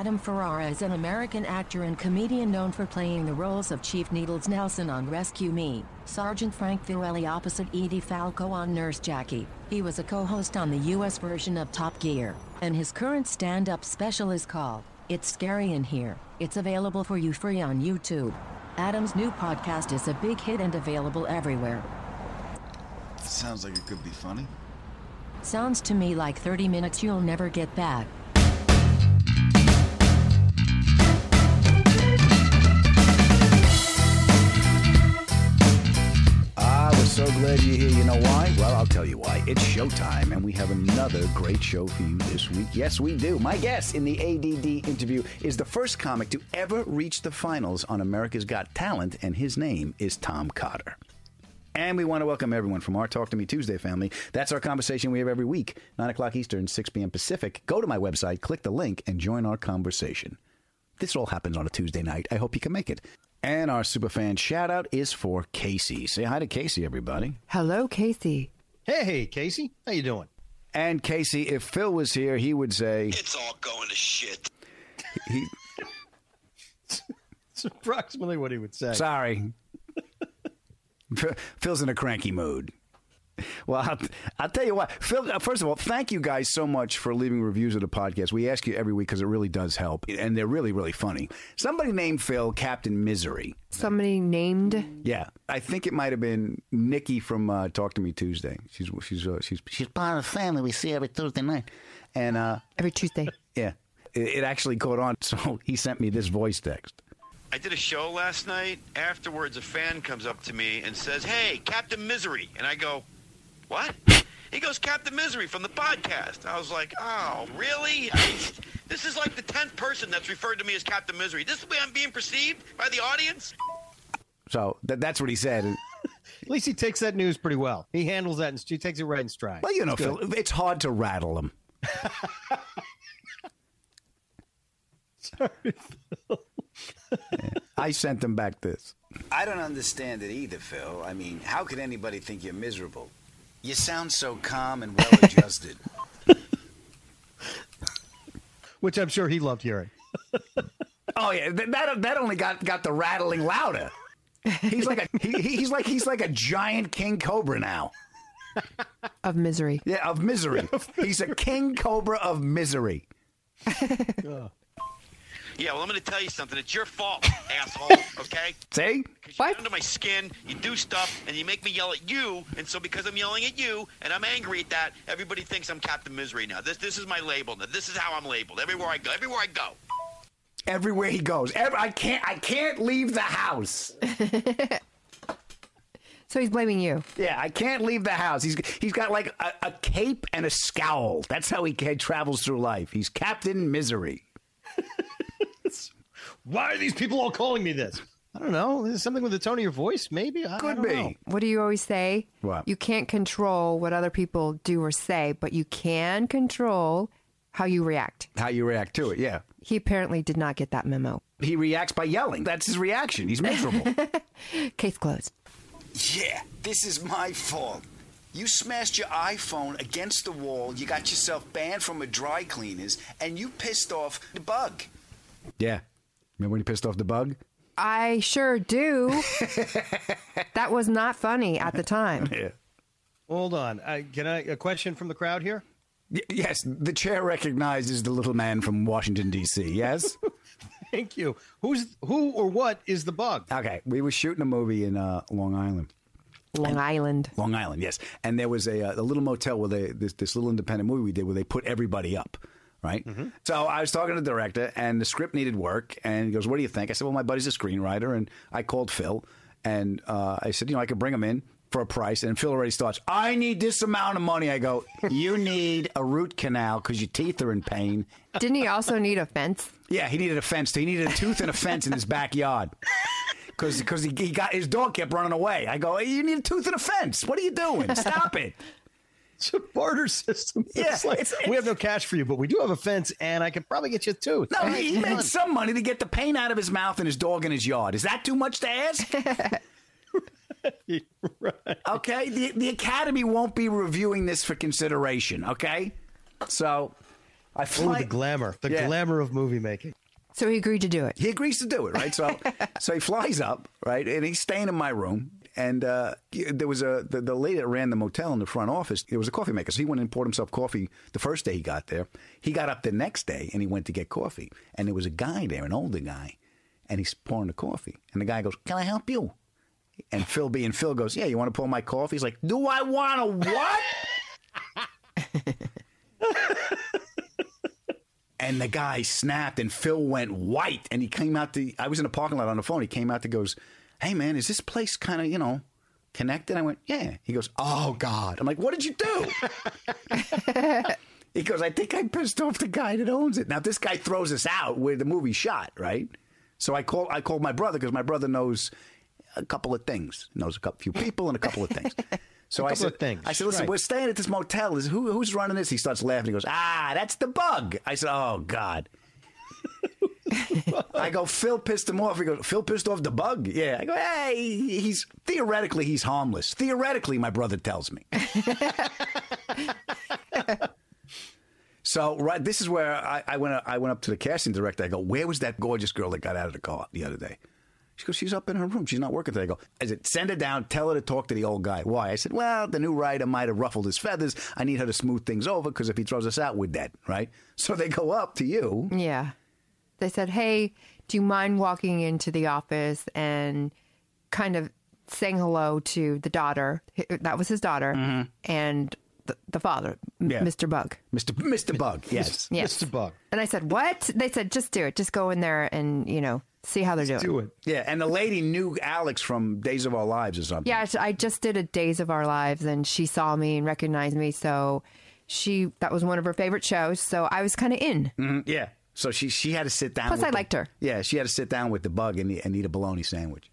Adam Ferrara is an American actor and comedian known for playing the roles of Chief Needles Nelson on Rescue Me, Sergeant Frank Fiorelli opposite Edie Falco on Nurse Jackie. He was a co-host on the U.S. version of Top Gear, and his current stand-up special is called It's Scary in Here. It's available for you free on YouTube. Adam's new podcast is a big hit and available everywhere. Sounds like it could be funny. Sounds to me like 30 minutes you'll never get back. So glad you're here. You know why? Well, I'll tell you why. It's showtime, and we have another great show for you this week. Yes, we do. My guest in the ADD interview is the first comic to ever reach the finals on America's Got Talent, and his name is Tom Cotter. And we want to welcome everyone from our Talk to Me Tuesday family. That's our conversation we have every week, 9 o'clock Eastern, 6 p.m. Pacific. Go to my website, click the link, and join our conversation. This all happens on a Tuesday night. I hope you can make it. And our superfan shout out is for Casey. Say hi to Casey, everybody. Hello, Casey. Hey, Casey, how you doing? And Casey, if Phil was here, he would say It's all going to shit. he It's approximately what he would say. sorry. Phil's in a cranky mood. Well, I'll, I'll tell you what, Phil. uh, First of all, thank you guys so much for leaving reviews of the podcast. We ask you every week because it really does help, and they're really, really funny. Somebody named Phil Captain Misery. Somebody named Yeah, I think it might have been Nikki from uh, Talk to Me Tuesday. She's she's uh, she's she's part of the family we see every Tuesday night, and uh, every Tuesday. yeah, it, it actually caught on. So he sent me this voice text. I did a show last night. Afterwards, a fan comes up to me and says, Hey, Captain Misery. And I go, What? He goes, Captain Misery from the podcast. I was like, Oh, really? I, this is like the 10th person that's referred to me as Captain Misery. This is the way I'm being perceived by the audience? So th- that's what he said. At least he takes that news pretty well. He handles that and he takes it right in stride. Well, you know, It's. Phil, it's hard to rattle him. Sorry, Phil. I sent him back this. I don't understand it either, Phil. I mean, how could anybody think you're miserable? You sound so calm and well adjusted. Which I'm sure he loved hearing. Oh yeah, that that only got got the rattling louder. He's like a he, he- he's like he's like a giant king cobra now. of misery. Yeah, of misery. He's a king cobra of misery. Yeah, well, I'm going to tell you something. It's your fault, asshole, okay? See? Because you get under my skin, you do stuff, and you make me yell at you. And so because I'm yelling at you, and I'm angry at that, everybody thinks I'm Captain Misery now. This this is my label now. This is how I'm labeled. Everywhere I go. Everywhere I go. Everywhere he goes, Ev I can't I can't leave the house. So he's blaming you. Yeah, I can't leave the house. He's he's got like a, a cape and a scowl. That's how he ca- travels through life. He's Captain Misery. Why are these people all calling me this? I don't know. Is it something with the tone of your voice? Maybe. I, I Could don't be. know. What do you always say? What? You can't control what other people do or say, but you can control how you react. How you react to it? Yeah. He apparently did not get that memo. He reacts by yelling. That's his reaction. He's miserable. Case closed. Yeah, this is my fault. You smashed your iPhone against the wall, you got yourself banned from a dry cleaners, and you pissed off the bug. Yeah. Remember when he pissed off the bug? I sure do. that was not funny at the time. Yeah. Hold on. Uh, can I a question from the crowd here? Y- yes, the chair recognizes the little man from Washington D.C. Yes. Thank you. Who's who or what is the bug? okay, we were shooting a movie in uh, Long Island. Long Island. Long Island, yes. And there was a, uh, a little motel where they this, this little independent movie we did where they put everybody up, right? So I was talking to the director, and the script needed work, and he goes, "What do you think?" I said, "Well, my buddy's a screenwriter," and I called Phil, and uh, I said, "You know, I could bring him in." For a price, and Phil already starts. I need this amount of money. I go. You need a root canal because your teeth are in pain. Didn't he also need a fence? Yeah, he needed a fence. He needed a tooth and a fence in his backyard. Because he, he got his dog kept running away. I go, you need a tooth and a fence. What are you doing? Stop it. It's a barter system. Yeah, It's like, it's- we have no cash for you, but we do have a fence, and I could probably get you a tooth. No, All right, he, he made some money to get the pain out of his mouth and his dog in his yard. Is that too much to ask? Okay, the the Academy won't be reviewing this for consideration. Okay, so I fly. the glamour, the Yeah. glamour of movie making. So he agreed to do it. he agrees to do it, right? So, so he flies up, right, and he's staying in my room. And uh, there was a the, the lady that ran the motel in the front office. There was a coffee maker, so he went and poured himself coffee the first day he got there. He got up the next day and he went to get coffee, and there was a guy there, an older guy, and he's pouring the coffee. And the guy goes, "Can I help you?" And Phil B and Phil goes, "Yeah, you want to pour my coffee?" He's like, "Do I want a what?" And the guy snapped, and Phil went white. And he came out to. I was in a parking lot on the phone. He came out to goes, "Hey man, is this place kind of you know connected?" I went, "Yeah." He goes, "Oh God." I'm like, "What did you do?" he goes, "I think I pissed off the guy that owns it." Now this guy throws us out where the movie shot, right? So I call I called my brother because my brother knows a couple of things, knows a couple few people and a couple of things. So I said, of things, I said, listen, right. we're staying at this motel. Is who, who's running this? He starts laughing. He goes, ah, that's the bug. I said, oh God. I go, Phil pissed him off. He goes, Phil pissed off the bug. Yeah. I go, hey, he's theoretically he's harmless. Theoretically, my brother tells me. so right, this is where I, I went. I went up to the casting director. I go, where was that gorgeous girl that got out of the car the other day? She goes, she's up in her room. She's not working today. I go, I said, send her down. Tell her to talk to the old guy. Why? I said, well, the new writer might have ruffled his feathers. I need her to smooth things over because if he throws us out, we're dead, right? So they go up to you. Yeah. They said, Hey, do you mind walking into the office and kind of saying hello to the daughter? That was his daughter. And the, the father, Yeah. Mr. Bug. Mr. Mr. Bug, yes. Yes. Mr. Bug. And I said, What? They said, Just do it. Just go in there and, you know, see how they're doing. Do it. Yeah, and the lady knew Alex from Days of Our Lives or something. Yeah, I just did a Days of Our Lives and she saw me and recognized me. So she, that was one of her favorite shows. So I was kind of in. Mhm, yeah. So she she had to sit down. Plus, I the- liked her. Yeah, she had to sit down with the bug and, eat- and eat a bologna sandwich.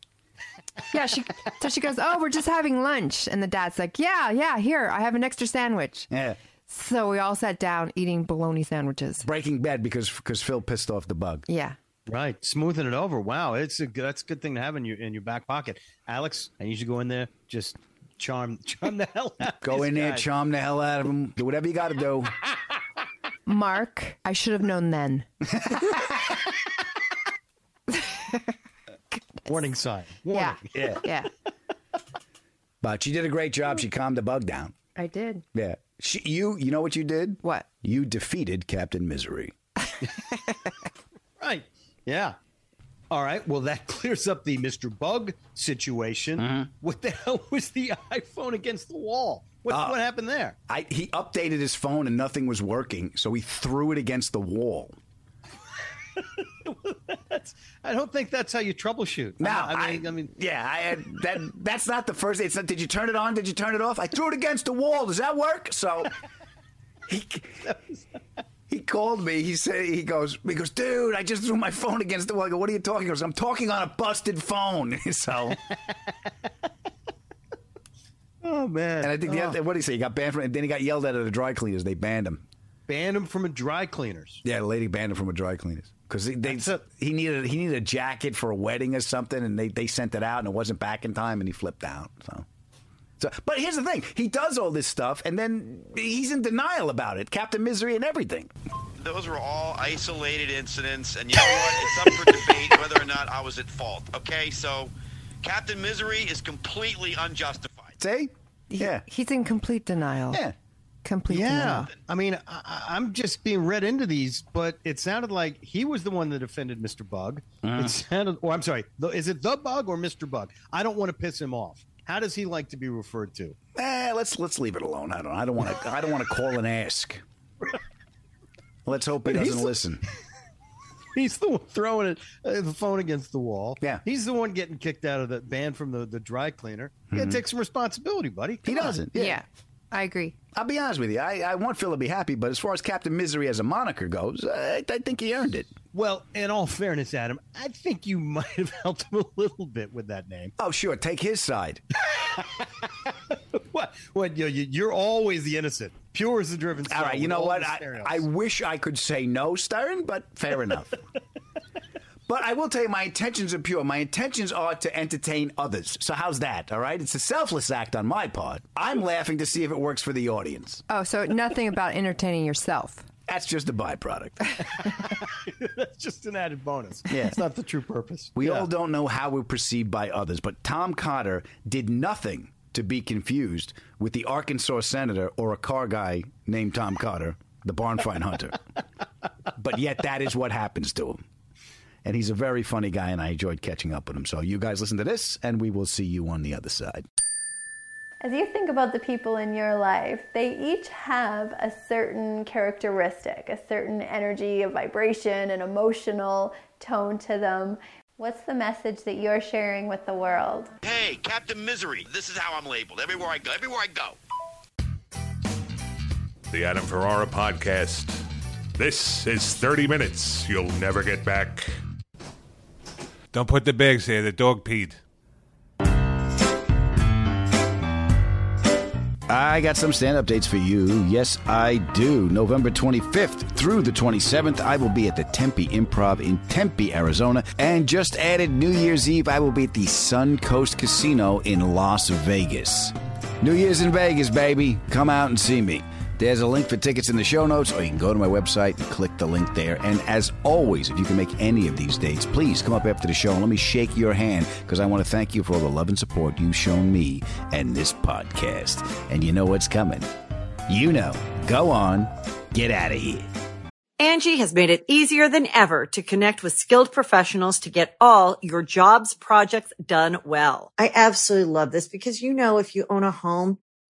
Yeah, she, so she goes, Oh, we're just having lunch. And the dad's like, Yeah, yeah, here, I have an extra sandwich. Yeah. So we all sat down eating bologna sandwiches. Breaking bad because because Phil pissed off the bug. Yeah. Right, smoothing it over. Wow, it's a good, that's a good thing to have in your in your back pocket. Alex, I need you to go in there, just charm charm the hell out. Go these in there, charm the hell out of him. Do whatever you got to do. Mark, I should have known then. Warning sign. Warning. Yeah. Yeah. Yeah. But she did a great job. She calmed the bug down. I did. Yeah. She, you you know what you did? What? You defeated Captain Misery. Right. Yeah. All right. Well, that clears up the Mr. Bug situation. Mm-hmm. What the hell was the iPhone against the wall? What, Uh, what happened there? I, he updated his phone and nothing was working, so he threw it against the wall. I don't think that's how you troubleshoot. Now, I, mean, I, mean, yeah, I that that's not the first. It's not, did you turn it on? Did you turn it off? I threw it against the wall. Does that work? So he he called me. He said he goes he goes, dude, I just threw my phone against the wall. I go, what are you talking? He goes, I'm talking on a busted phone. so oh man. and I think the oh. other, what did he say? He got banned from. And then he got yelled at at the dry cleaners. They banned him. banned him from a dry cleaners. Yeah, the lady banned him from a dry cleaners. because they, he needed he needed a jacket for a wedding or something, and they, they sent it out and it wasn't back in time, and he flipped out. So. So, but here's the thing: he does all this stuff, and then he's in denial about it, Captain Misery and everything. Those were all isolated incidents, and you know what? It's up for debate whether or not I was at fault. Okay, so Captain Misery is completely unjustified. See? Yeah, He's in complete denial. yeah. Complete Yeah, denial. I mean, I, I- I'm just being read into these, but it sounded like he was the one that offended Mr. Bug. It uh-huh. sounded, or I'm sorry, the, is it the Bug or Mr. Bug? I don't want to piss him off. How does he like to be referred to? Eh, let's let's leave it alone. I don't. I don't want to. I don't want to call and ask. Let's hope he But doesn't the- listen. He's the one throwing it, uh, the phone against the wall. Yeah. he's the one getting kicked out of the banned from the, the dry cleaner. You gotta take some responsibility, buddy. He Come on. doesn't. Yeah. I agree. I'll be honest with you. I, I want Phil to be happy, but as far as Captain Misery as a moniker goes, I, I think he earned it. Well, in all fairness, Adam, I think you might have helped him a little bit with that name. Oh, sure. Take his side. What? What? You, you- you're always the innocent, pure as the driven. All soul right. You know what? I. I wish I could say no, Stern, but fair enough. But I will tell you, my intentions are pure. My intentions are to entertain others. So how's that? All right, it's a selfless act on my part. I'm laughing to see if it works for the audience. Oh, so nothing about entertaining yourself. That's just a byproduct. That's just an added bonus. Yeah. it's not the true purpose. We Yeah. all don't know how we're perceived by others, but Tom Cotter did nothing to be confused with the Arkansas senator or a car guy named Tom Cotter, the barn find hunter. but yet that is what happens to him. And he's a very funny guy, and I enjoyed catching up with him. So you guys listen to this, and we will see you on the other side. As you think about the people in your life, they each have a certain characteristic, a certain energy, a vibration, an emotional tone to them. What's the message that you're sharing with the world? Hey, Captain Misery. This is how I'm labeled everywhere I go. Everywhere I go. The Adam Ferrara Podcast. This is 30 minutes you'll never get back. Don't put the bags there. The dog peed. I got some stand up dates for you. Yes, I do. November 25th through the 27th, I will be at the Tempe Improv in Tempe, Arizona. And just added New Year's Eve, I will be at the Suncoast Casino in Las Vegas. New Year's in Vegas, baby. Come out and see me. There's a link for tickets in the show notes, or you can go to my website and click the link there. And as always, if you can make any of these dates, please come up after the show and let me shake your hand because I want to thank you for all the love and support you've shown me and this podcast. And you know what's coming. You know. Go on, get out of here. Angi has made it easier than ever to connect with skilled professionals to get all your jobs projects done well. I absolutely love this because, you know, if you own a home,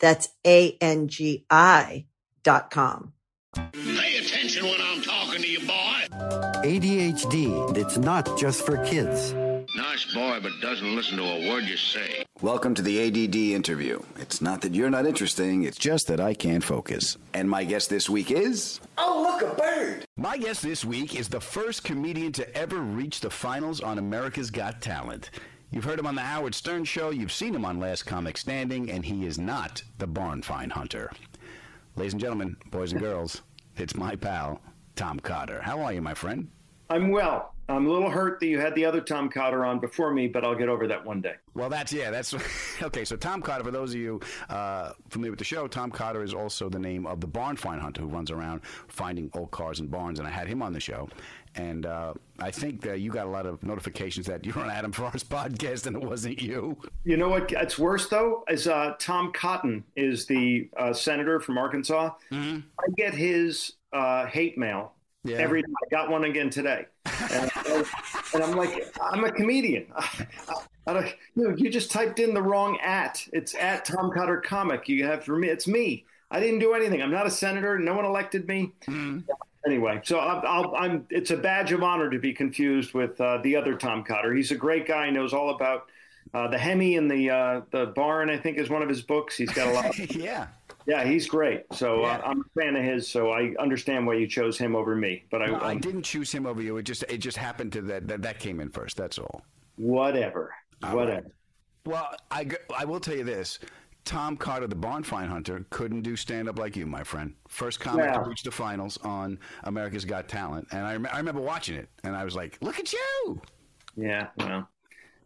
That's A-N-G-I dot com. Pay attention when I'm talking to you, boy. ADHD, it's not just for kids. Nice boy, but doesn't listen to a word you say. Welcome to the ADD interview. It's not that you're not interesting, it's just that I can't focus. And my guest this week is. Oh, look, a bird! My guest this week is the first comedian to ever reach the finals on America's Got Talent. You've heard him on The Howard Stern Show, you've seen him on Last Comic Standing, and he is not the barn find hunter. Ladies and gentlemen, boys and girls, it's my pal, Tom Cotter. How are you, my friend? I'm well. I'm a little hurt that you had the other Tom Cotter on before me, but I'll get over that one day. Well, that's yeah, that's okay. So Tom Cotter, for those of you uh, familiar with the show, Tom Cotter is also the name of the barn find hunter who runs around finding old cars and barns, and I had him on the show. And uh, I think that you got a lot of notifications that you're on Adam Ferrara's podcast, and it wasn't you. You know what? It's worse though. Is uh, Tom Cotton is the uh, senator from Arkansas. I get his uh, hate mail Yeah. every day. I got one again today, and, and I'm like, I'm a comedian. I, I don't, you, know, you just typed in the wrong at. It's at Tom Cotter Comic. You have for me. It's me. I didn't do anything. I'm not a senator. No one elected me. Anyway, so I'll, I'll, I'm. It's a badge of honor to be confused with uh, the other Tom Cotter. He's a great guy. He knows all about uh, the Hemi and the uh, the barn. I think is one of his books. He's got a lot. Of, yeah. Yeah, he's great. So uh, I'm a fan of his. So I understand why you chose him over me. But I, No, I didn't choose him over you. It just it just happened to that that, that came in first. That's all. whatever, All whatever. right. Well, I will tell you this. Tom Cotter, the barn find hunter, couldn't do stand up like you, my friend. First comic Yeah. to reach the finals on America's Got Talent. And I, rem- I remember watching it, and I was like, look at you. Yeah, well,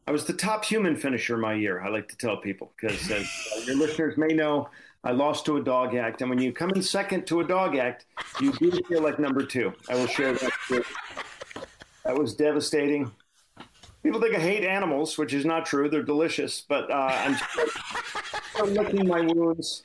I was the top human finisher my year. I like to tell people because uh, your listeners may know I lost to a dog act, and when you come in second to a dog act, you do feel like number two. I will share that. That was devastating. People think I hate animals, which is not true. They're delicious, but uh, I'm licking my wounds,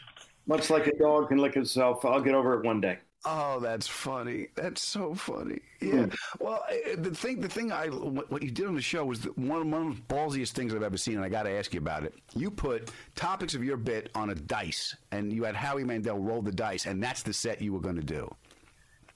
much like a dog can lick itself. I'll get over it one day. Oh, that's funny. That's so funny. Yeah. Hmm. Well, eh, eh, the thing, the thing I, what you did on the show was one, one of the ballsiest things I've ever seen, and I got to ask you about it. You put topics of your bit on a dice, and you had Howie Mandel roll the dice, and that's the set you were going to do.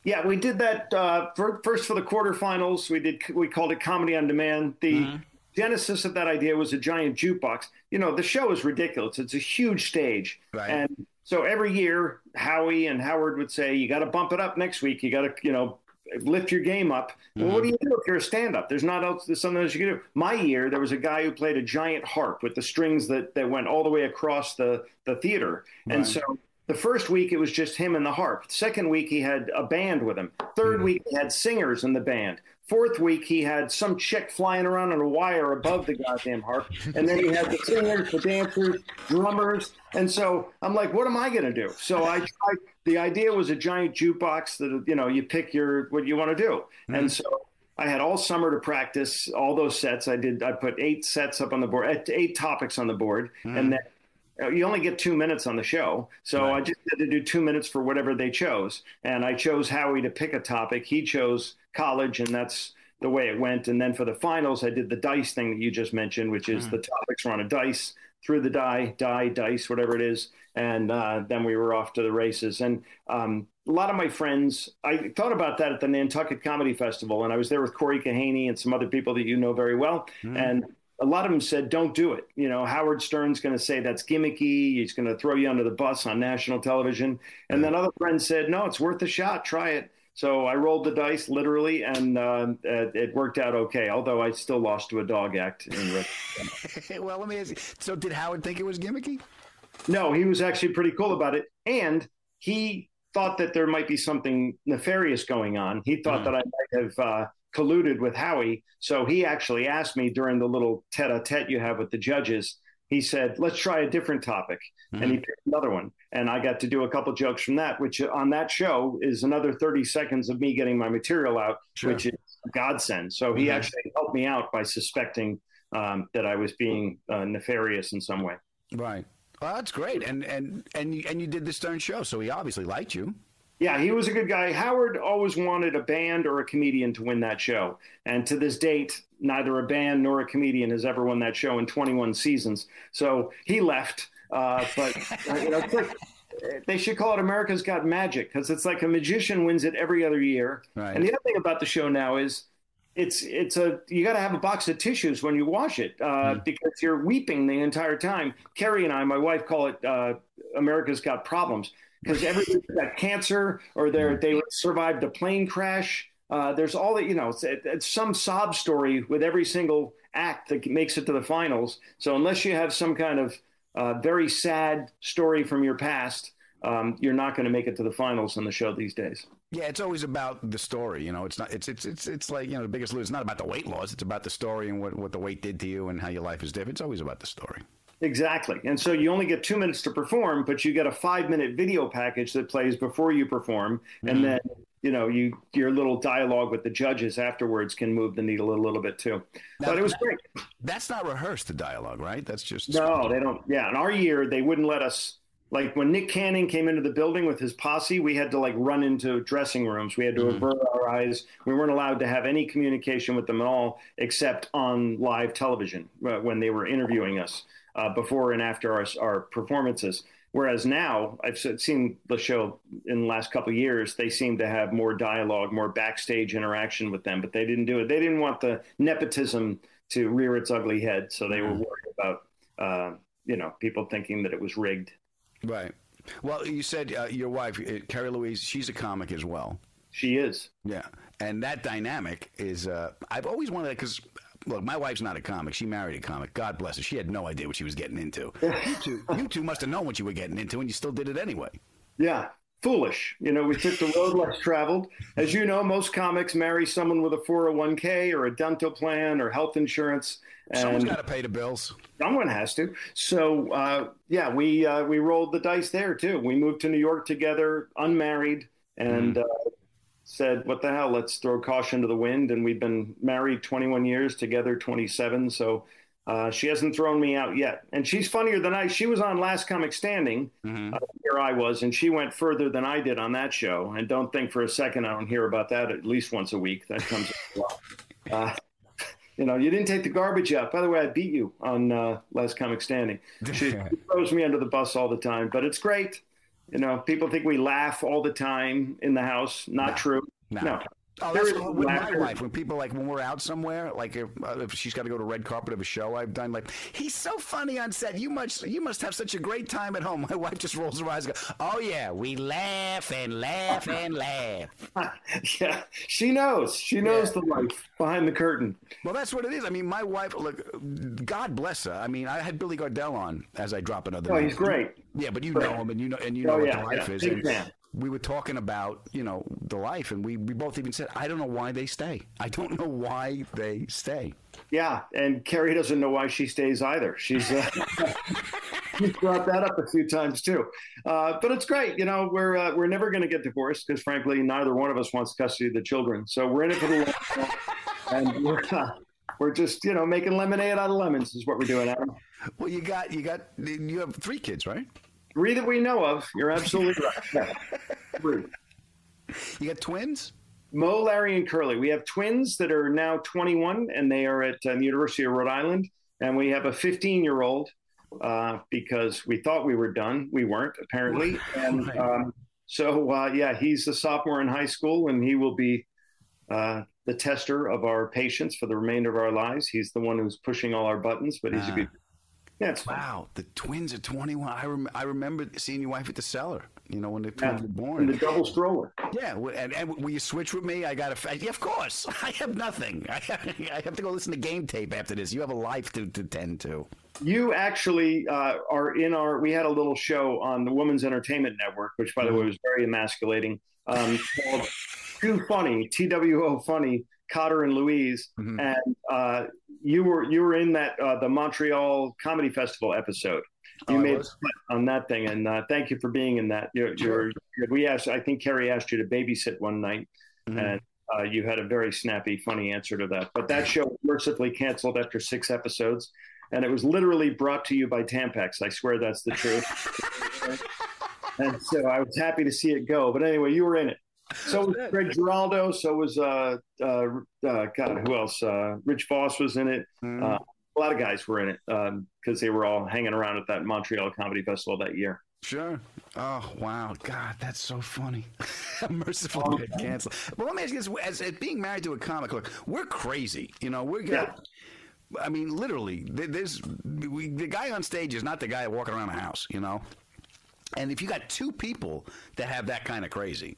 Yeah, we did that uh, for, first for the quarterfinals. We did we called it comedy on demand. The genesis of that idea was a giant jukebox. You know, the show is ridiculous. It's a huge stage, Right. and so every year Howie and Howard would say, "You got to bump it up next week. You got to, you know." Lift your game up. Well, what do you do if you're a stand-up? There's not else. There's something else you can do. My year, there was a guy who played a giant harp with the strings that that went all the way across the the theater, and so the first week it was just him and the harp. Second week he had a band with him. Third hmm. week he had singers in the band. Fourth week he had some chick flying around on a wire above the goddamn harp. And then he had the singers, the dancers, drummers. And so I'm like, what am I going to do? So I tried. The idea was a giant jukebox that you know you pick your what you want to do. Hmm. And so I had all summer to practice all those sets. I did. I put eight sets up on the board, eight- eight topics on the board, hmm. and then you only get two minutes on the show. So I just had to do two minutes for whatever they chose. And I chose Howie to pick a topic. He chose college, and that's the way it went. And then for the finals, I did the dice thing that you just mentioned, which is the topics were on a dice, threw the die, die, dice, whatever it is. And uh, then we were off to the races. And um, a lot of my friends, I thought about that at the Nantucket Comedy Festival, and I was there with Corey Kahaney and some other people that you know very well. And a lot of them said, "Don't do it." You know, Howard Stern's going to say that's gimmicky. He's going to throw you under the bus on national television. And then other friends said, "No, it's worth a shot. Try it." So I rolled the dice literally, and uh, it worked out okay. Although I still lost to a dog act. In well, let me ask you. So, did Howard think it was gimmicky? no, he was actually pretty cool about it, and he thought that there might be something nefarious going on. He thought that I might have uh, colluded with Howie, so he actually asked me during the little tete-a-tete you have with the judges. He said, "Let's try a different topic," and he picked another one, and I got to do a couple jokes from that. Which on that show is another thirty seconds of me getting my material out, Sure. which is a godsend. So he Mhm. actually helped me out by suspecting um, that I was being uh, nefarious in some way. Right. Well, that's great. And and and you, and you did the Stern show, so he obviously liked you. Yeah, he was a good guy. Howard always wanted a band or a comedian to win that show. And to this date, neither a band nor a comedian has ever won that show in 21 seasons. So he left. Uh, but, uh, you know, like, they should call it America's Got Magic because it's like a magician wins it every other year. Right. And the other thing about the show now is it's it's a you got to have a box of tissues when you watch it uh, because you're weeping the entire time. Kerri and I, my wife, call it uh, America's Got Problems because everybody's got cancer or they're they survived a plane crash. Uh, there's all that you know. It's, it's some sob story with every single act that makes it to the finals. So unless you have some kind of uh, very sad story from your past, um, you're not going to make it to the finals on the show these days. Yeah, it's always about the story. You know, it's not. It's it's it's it's like you know the biggest loser. It's not about the weight loss. It's about the story and what what the weight did to you and how your life is different. It's always about the story. Exactly. And so you only get two minutes to perform, but you get a five minute video package that plays before you perform. And Mhm. then, you know, you your little dialogue with the judges afterwards can move the needle a little bit too. but it was great. That's not rehearsed. The dialogue, right? That's just No, they don't. Yeah. In our year, they wouldn't let us. Like when Nick Cannon came into the building with his posse, we had to like run into dressing rooms. We had to Mhm. avert our eyes. We weren't allowed to have any communication with them at all, except on live television uh, when they were interviewing us uh, before and after our, our performances. Whereas now, I've seen the show in the last couple of years. They seem to have more dialogue, more backstage interaction with them, but they didn't do it. They didn't want the nepotism to rear its ugly head, so they were worried about uh, you know people thinking that it was rigged. Right. Well, you said uh, your wife, uh, Kerri Louise, she's a comic as well. She is. Yeah, and that dynamic is. Uh, I've always wanted because. Look, my wife's not a comic. She married a comic. God bless her. She had no idea what she was getting into. you two, you two must have known what you were getting into, and you still did it anyway. Yeah, foolish. You know, we took the road less traveled. As you know, most comics marry someone with a 401k or a dental plan or health insurance. And Someone's got to pay the bills. Someone has to. So uh, yeah, we uh, we rolled the dice there too. We moved to New York together, unmarried, and uh, said, "What the hell? Let's throw caution to the wind." And we've been married 21 years, together 27. So uh, she hasn't thrown me out yet. And she's funnier than I. She was on Last Comic Standing. Uh, here I was, and she went further than I did on that show. And don't think for a second I don't hear about that at least once a week. That comes. Uh, you know, you didn't take the garbage out. By the way, I beat you on uh, Last Comic Standing. She throws me under the bus all the time, but it's great. You know, people think we laugh all the time in the house. Not true. No. Oh, There that's is what- with my wife. When people like when we're out somewhere, like if, uh, if she's got to go to red carpet of a show I've done, like he's so funny on set. You must you must have such a great time at home. My wife just rolls her eyes. and goes, Oh yeah, we laugh and laugh and laugh. yeah, she knows. She knows the life behind the curtain. Well, that's what it is. I mean, my wife. Look, God bless her. I mean, I had Billy Gardell on as I drop another. Oh, he's great. Yeah, but you know him, and you know, and you know Oh, what yeah, the life yeah. is. Big we were talking about you know the life, and we we both even said, I don't know why they stay. I don't know why they stay. Yeah, and Kerri doesn't know why she stays either. She's uh, she's brought that up a few times too. Uh, but it's great. You know, we're uh, we're never going to get divorced because frankly, neither one of us wants custody of the children. So we're in it for the long haul, and we're uh, we're just you know making lemonade out of lemons is what we're doing. Adam. Well, you got you got you have three kids, right? Three that we know of. You're absolutely right. Three. You got twins? Mo, Larry, and Curly. We have twins that are now 21, and they are at uh, the University of Rhode Island. And we have a 15 year old uh, because we thought we were done. We weren't, apparently. And um, so, uh, yeah, he's a sophomore in high school, and he will be uh, the tester of our patience for the remainder of our lives. He's the one who's pushing all our buttons, but he's a Ah. good. Yeah. Wow, the twins are 21. I, rem- I remember seeing your wife at the cellar, you know, when the Yeah, twins were born. and the double stroller. Yeah, and, and will you switch with me? I got to. Yeah, of course. I have nothing. I I have to go listen to game tape after this. You have a life to, to tend to. You actually uh, are in our. We had a little show on the Women's Entertainment Network, which, by the way, was very emasculating. Um, called Too Funny, T W O Funny, Cotter and Louise, and uh, you were you were in that uh, the Montreal Comedy Festival episode. You Oh, made was? a cut on that thing, and uh, thank you for being in that. You're, you're, we asked, I think Kerri asked you to babysit one night, Mm-hmm. and uh, you had a very snappy, funny answer to that. But that show mercifully canceled after six episodes, and it was literally brought to you by Tampax. I swear that's the truth. and so I was happy to see it go. But anyway, you were in it. So was Greg Giraldo. So was uh, uh, uh, God, who else? Uh, Rich Vos was in it. Uh, a lot of guys were in it because they were all hanging around at that Montreal Comedy Festival that year. Sure. Oh wow, God, that's so funny. Merciful get canceled. But let me ask you this: as, as being married to a comic, look, we're crazy. You know, we're. Yeah. I mean, literally, there- there's we, the guy on stage is not the guy walking around the house. You know, and if you got two people that have that kind of crazy.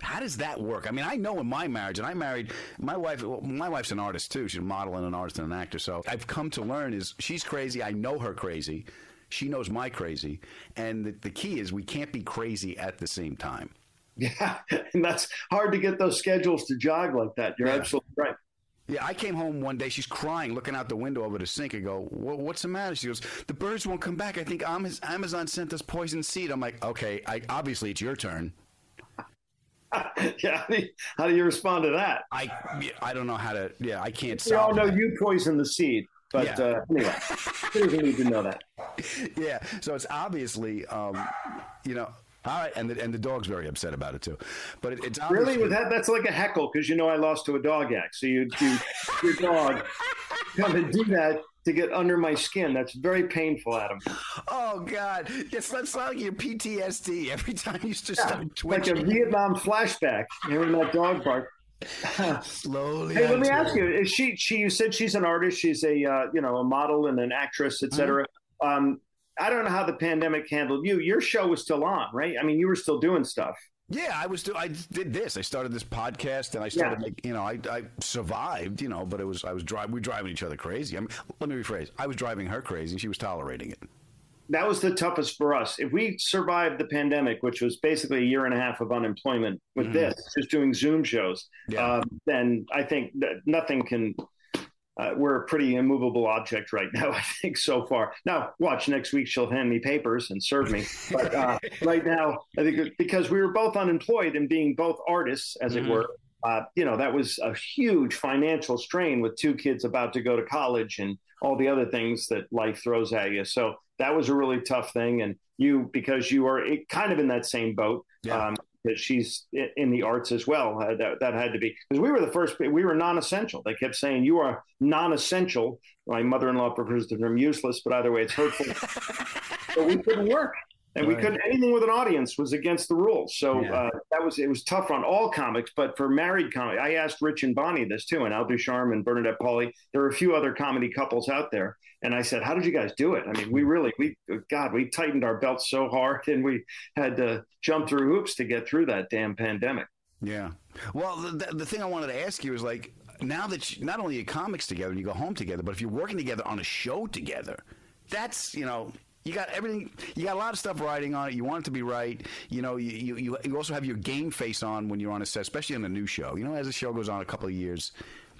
How does that work? I mean, I know in my marriage, and I married my wife. Well, my wife's an artist too. She's a model and an artist and an actor. So I've come to learn is she's crazy. I know her crazy. She knows my crazy, and the, the key is we can't be crazy at the same time. Yeah, and that's hard to get those schedules to jog like that. You're Yeah. absolutely right. Yeah, I came home one day. She's crying, looking out the window over the sink. I go, "Wha- "What's the matter?" She goes, "The birds won't come back. I think Amazon sent us poison seed." I'm like, "Okay, I, obviously it's your turn." yeah, how do, you, how do you respond to that? I I don't know how to. Yeah, I can't. We all know that. you poisoned the seed, but Yeah. uh, anyway, who need to know that? yeah, so it's obviously, um, you know, all right, and the, and the dog's very upset about it too. But it, it's Really, with that, that's like a heckle because you know I lost to a dog act. So you, you your dog come and do that to get under my skin. That's very painful, Adam. Oh God, it's that's like your PTSD every time you just start Like a Vietnam flashback, hearing that dog bark. Slowly. Hey, let me ask you: Is she? She you said she's an artist. She's a uh, you know a model and an actress, etc. Um, I don't know how the pandemic handled you. Your show was still on, right? I mean, you were still doing stuff. Yeah, I was. Do- I did this. I started this podcast, and I started Yeah. make. You know, I, I survived. You know, but it was. I was driving. We were driving each other crazy. I mean, let me rephrase. I was driving her crazy, and she was tolerating it. that was the toughest for us. If we survived the pandemic, which was basically a year and a half of unemployment with Mhm. this, just doing Zoom shows, Yeah. um, then I think that nothing can. Uh, we're a pretty immovable object right now, I think, so far. Now, watch next week, she'll hand me papers and serve me. But uh, right now, I think because we were both unemployed and being both artists, as Mhm. it were, uh, you know, that was a huge financial strain with two kids about to go to college and all the other things that life throws at you. So that was a really tough thing. And you, because you are kind of in that same boat, Yeah. um, that she's in the arts as well. Uh, that, that had to be because we were the first. We were non-essential. They kept saying you are non-essential. My mother-in-law prefers the term useless, but either way, it's hurtful. but we couldn't work. And we couldn't anything with an audience was against the rules. So Yeah. uh, that was it was tough on all comics, but for married comic, I asked Rich and Bonnie this too, and Al Ducharme and Bernadette Pauley. There were a few other comedy couples out there, and I said, "How did you guys do it?" I mean, we really, we God, we tightened our belts so hard, and we had to jump through hoops to get through that damn pandemic. Yeah. Well, the, the, thing I wanted to ask you is like, now that you, not only are you comics together and you go home together, but if you're working together on a show together, that's you know. You got everything. You got a lot of stuff riding on it. You want it to be right. You know. You, you, you, also have your game face on when you're on a set, especially on a new show. You know, as the show goes on a couple of years,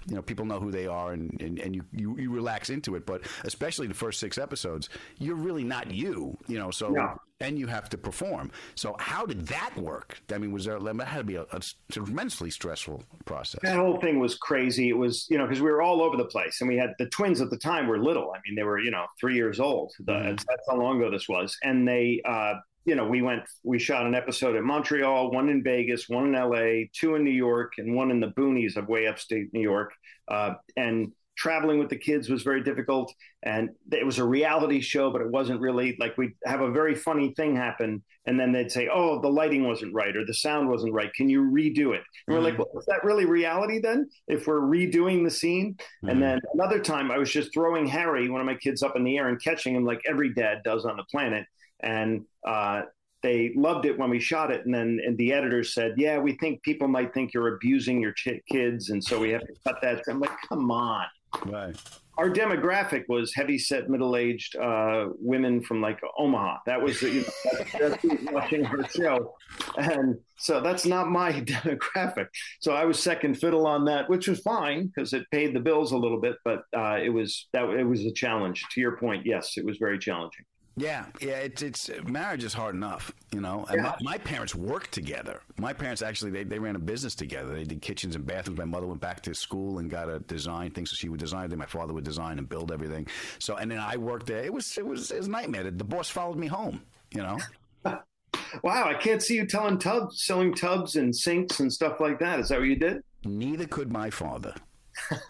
you know, people know who they are, and, and, and you, you, you relax into it. But especially the first six episodes, you're really not you. You know. So No. and you have to perform. So how did that work? I mean, was there? That had to be a, a tremendously stressful process. That whole thing was crazy. It was, you know, because we were all over the place, and we had the twins at the time were little. I mean, they were, you know, three years old. The, Mhm. That's how long ago this was. And they, uh, you know, we went, we shot an episode in Montreal, one in Vegas, one in L.A., two in New York, and one in the boonies of way upstate New York. Uh, and traveling with the kids was very difficult. And it was a reality show, but it wasn't really like we'd have a very funny thing happen, and then they'd say, "Oh, the lighting wasn't right or the sound wasn't right. Can you redo it?" And we're like, "Well, is that really reality then? If we're redoing the scene?" And then another time, I was just throwing Harry, one of my kids, up in the air and catching him like every dad does on the planet, and uh, they loved it when we shot it. And then and the editor said, "Yeah, we think people might think you're abusing your ch- kids, and so we have to cut that." I'm like, "Come on." Right. Our demographic was heavy-set, middle-aged uh, women from like Omaha. That was you know, that's, that's watching our show, and so that's not my demographic. So I was second fiddle on that, which was fine because it paid the bills a little bit. But uh, it was that it was a challenge. To your point, yes, it was very challenging. Yeah, yeah. It's it's marriage is hard enough, you know. And my, my parents worked together. My parents actually they, they ran a business together. They did kitchens and bathrooms. My mother went back to school and got a design things. So she would design. Then my father would design and build everything. So and then I worked there. It was it was it was a nightmare. The boss followed me home. You know. Wow, I can't see you telling tubs, selling tubs and sinks and stuff like that. Is that what you did? Neither could my father.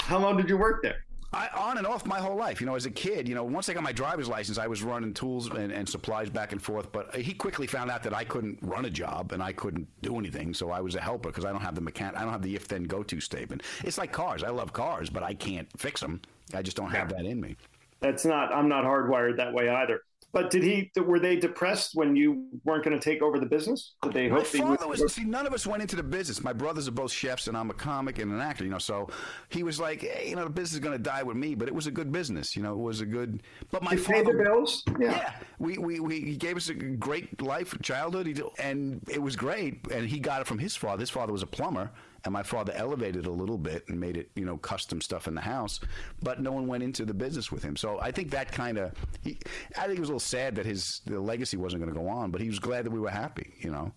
How long did you work there? I, on and off my whole life. You know, as a kid, you know, once I got my driver's license, I was running tools and, and supplies back and forth. But he quickly found out that I couldn't run a job and I couldn't do anything. So I was a helper because I don't have the mechan- I don't have the if then go to statement. It's like cars. I love cars, but I can't fix them. I just don't have that in me. That's not. I'm not hardwired that way either. But did he? Were they depressed when you weren't going to take over the business? Did they My hope would- father was. See, none of us went into the business. My brothers are both chefs, and I'm a comic and an actor. You know, so he was like, hey, you know, the business is going to die with me, but it was a good business. You know, it was a good. But my paid father the bills? Yeah. we, we, we he gave us a great life, childhood, he, and it was great. And he got it from his father. His father was a plumber, and my father elevated a little bit and made it, you know, custom stuff in the house. But no one went into the business with him. So I think that kind of, I think it was a little sad that his the legacy wasn't going to go on. But he was glad that we were happy, you know.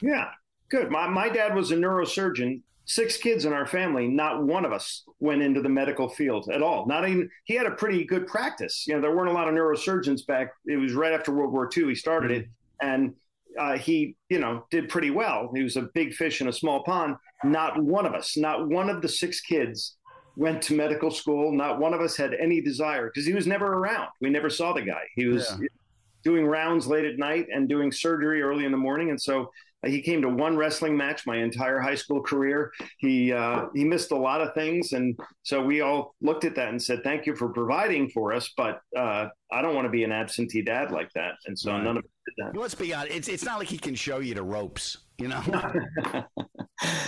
Yeah, good. My my dad was a neurosurgeon. Six kids in our family. Not one of us went into the medical field at all. Not even. He had a pretty good practice. You know, there weren't a lot of neurosurgeons back. It was right after World War II. He started hmm. it, and uh, he, you know, did pretty well. He was a big fish in a small pond. Not one of us, not one of the six kids went to medical school. Not one of us had any desire because he was never around. We never saw the guy. He was Yeah. doing rounds late at night and doing surgery early in the morning. And so uh, he came to one wrestling match my entire high school career. He uh, he missed a lot of things, and so we all looked at that and said, "Thank you for providing for us, but uh, I don't want to be an absentee dad like that." And so Right. none of us did that. Let's be honest. It's it's not like he can show you the ropes, you know.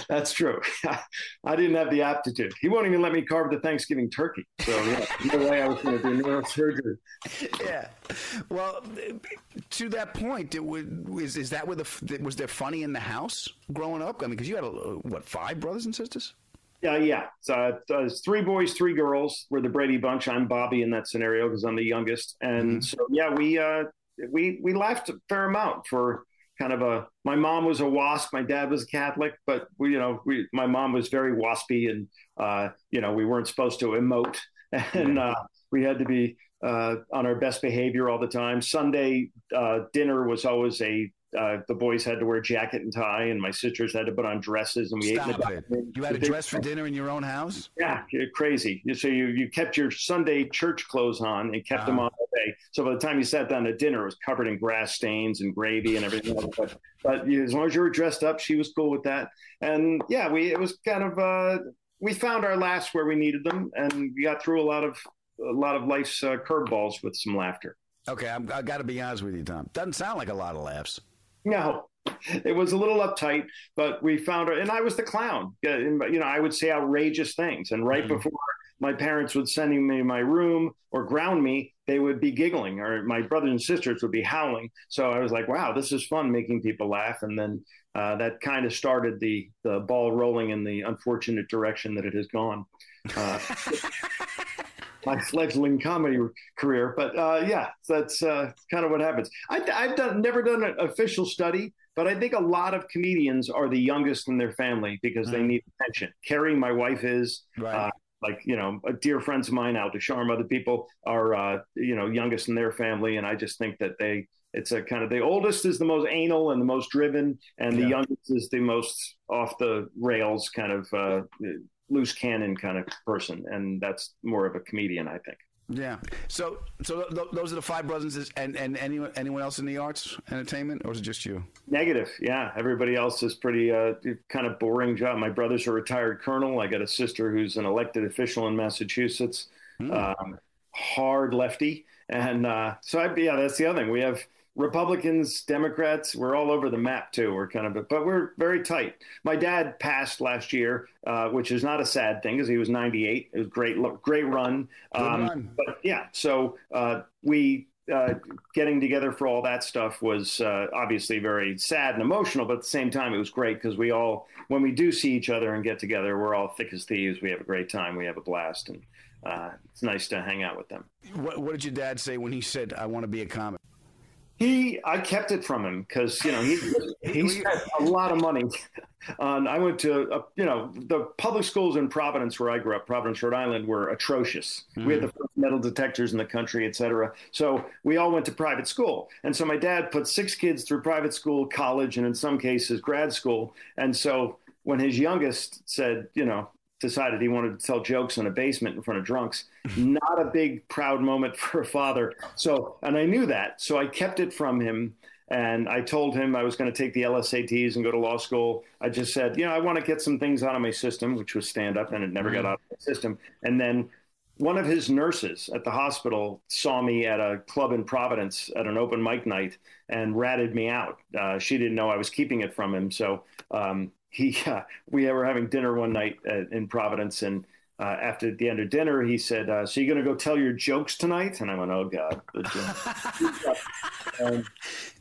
That's true. I didn't have the aptitude. He won't even let me carve the Thanksgiving turkey. So yeah, no way I was going to do neurosurgery. yeah. Well, to that point, it would, is is that where the was there funny in the house growing up? I mean, because you had a, what five brothers and sisters? Yeah, yeah. So uh, there's three boys, three girls. We're the Brady Bunch. I'm Bobby in that scenario because I'm the youngest. And so yeah, we uh, we we laughed a fair amount for kind of a. My mom was a wasp. My dad was a Catholic, but we, you know, we my mom was very waspy, and uh, you know, we weren't supposed to emote, and uh, we had to be uh, on our best behavior all the time. Sunday uh, dinner was always a. Uh, the boys had to wear jacket and tie, and my sisters had to put on dresses, and we ate Stop it! bathroom. You had a dress for dinner in your own house? yeah, you're crazy. So you you kept your Sunday church clothes on and kept them Ah. on all day. So by the time you sat down to dinner, it was covered in grass stains and gravy and everything. else. But but as long as you were dressed up, she was cool with that. And yeah, we it was kind of uh, we found our laughs where we needed them, and we got through a lot of a lot of life's uh, curveballs with some laughter. Okay, I'm, I got to be honest with you, Tom. Doesn't sound like a lot of laughs. No, it was a little uptight, but we found her, and I was the clown. You know, I would say outrageous things, and right before my parents would send me to my room or ground me, they would be giggling, or my brothers and sisters would be howling. So I was like, "Wow, this is fun, making people laugh." And then uh, that kind of started the the ball rolling in the unfortunate direction that it has gone. Uh, my fledgling comedy career. But uh, yeah, that's uh, kind of what happens. I, I've done never done an official study, but I think a lot of comedians are the youngest in their family because they need attention. Kerri, my wife, is. Uh, like you know, dear friends of mine, Al Ducharme, other people are uh, you know youngest in their family, and I just think that they it's a kind of the oldest is the most anal and the most driven, and the youngest is the most off the rails kind of uh, loose cannon kind of person, and that's more of a comedian, I think. Yeah. So, so th- those are the five brothers, and and anyone anyone else in the arts, entertainment, or is it just you? Negative, yeah. Everybody else is pretty uh, kind of boring job. My brother's a retired colonel. I got a sister who's an elected official in Massachusetts, um, hard lefty, and uh, so I, yeah, that's the other thing. We have Republicans, Democrats. We're all over the map too. We're kind of, but we're very tight. My dad passed last year, uh, which is not a sad thing because he was 98. It was great, great run. Um, run. But yeah, so uh, we uh, getting together for all that stuff was uh, obviously very sad and emotional, but at the same time, it was great because we all, when we do see each other and get together, we're all thick as thieves. We have a great time. We have a blast, and uh, it's nice to hang out with them. What, what did your dad say when he said, "I want to be a comic"? He, I kept it from him because you know he he spent a lot of money. On I went to uh, you know the public schools in Providence where I grew up, Providence, Rhode Island, were atrocious. We had the first metal detectors in the country, et cetera. So we all went to private school, and so my dad put six kids through private school, college, and in some cases grad school. And so when his youngest said, you know, decided he wanted to tell jokes in a basement in front of drunks. Not a big proud moment for a father. So, and I knew that. So I kept it from him. And I told him I was going to take the LSATs and go to law school. I just said, you know, I want to get some things out of my system, which was stand up, and it never got out of my system. And then one of his nurses at the hospital saw me at a club in Providence at an open mic night and ratted me out. Uh, she didn't know I was keeping it from him, so um, he uh, we were having dinner one night uh, in Providence, and uh, after the end of dinner, he said, uh, "So you're going to go tell your jokes tonight?" And I went, "Oh God." The joke.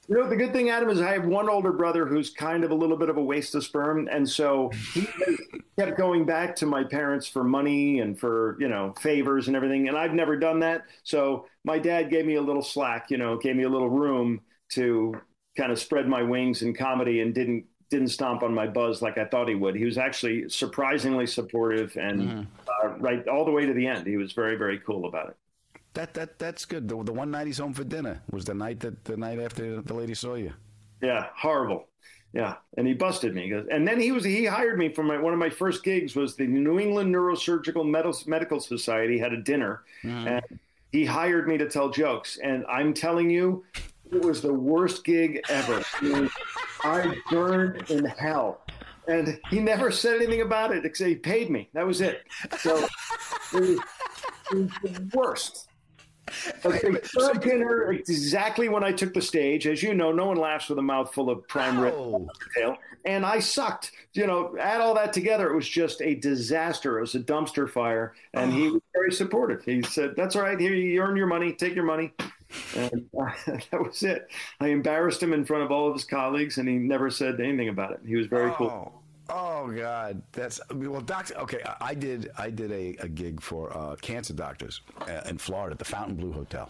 You know, the good thing, Adam, is I have one older brother who's kind of a little bit of a waste of sperm, and so he kept going back to my parents for money and for you know favors and everything, and I've never done that. So my dad gave me a little slack, you know, gave me a little room to kind of spread my wings in comedy, and didn't didn't stomp on my buzz like I thought he would. He was actually surprisingly supportive and uh, right all the way to the end. He was very very cool about it. That that that's good. The, the one night he's home for dinner was the night that the night after the lady saw you. Yeah, horrible. Yeah, and he busted me. And then he was he hired me for my one of my first gigs was the New England Neurosurgical Medical, Medical Society had a dinner, and he hired me to tell jokes. And I'm telling you, it was the worst gig ever. I, burned in hell. And he never said anything about it except he paid me. That was it. So it was, it was the worst. Okay, third dinner exactly when I took the stage. As you know, no one laughs with a mouth full of prime rib tail. And I sucked. You know, add all that together, it was just a disaster. It was a dumpster fire. And he was very supportive. He said, That's all right. Here, you earn your money. Take your money. And uh, that was it. I embarrassed him in front of all of his colleagues, and he never said anything about it. He was very cool. Oh God, that's well, doctor. Okay, I- I did. I did a, a gig for uh, cancer doctors uh, in Florida at the Fontainebleau Hotel.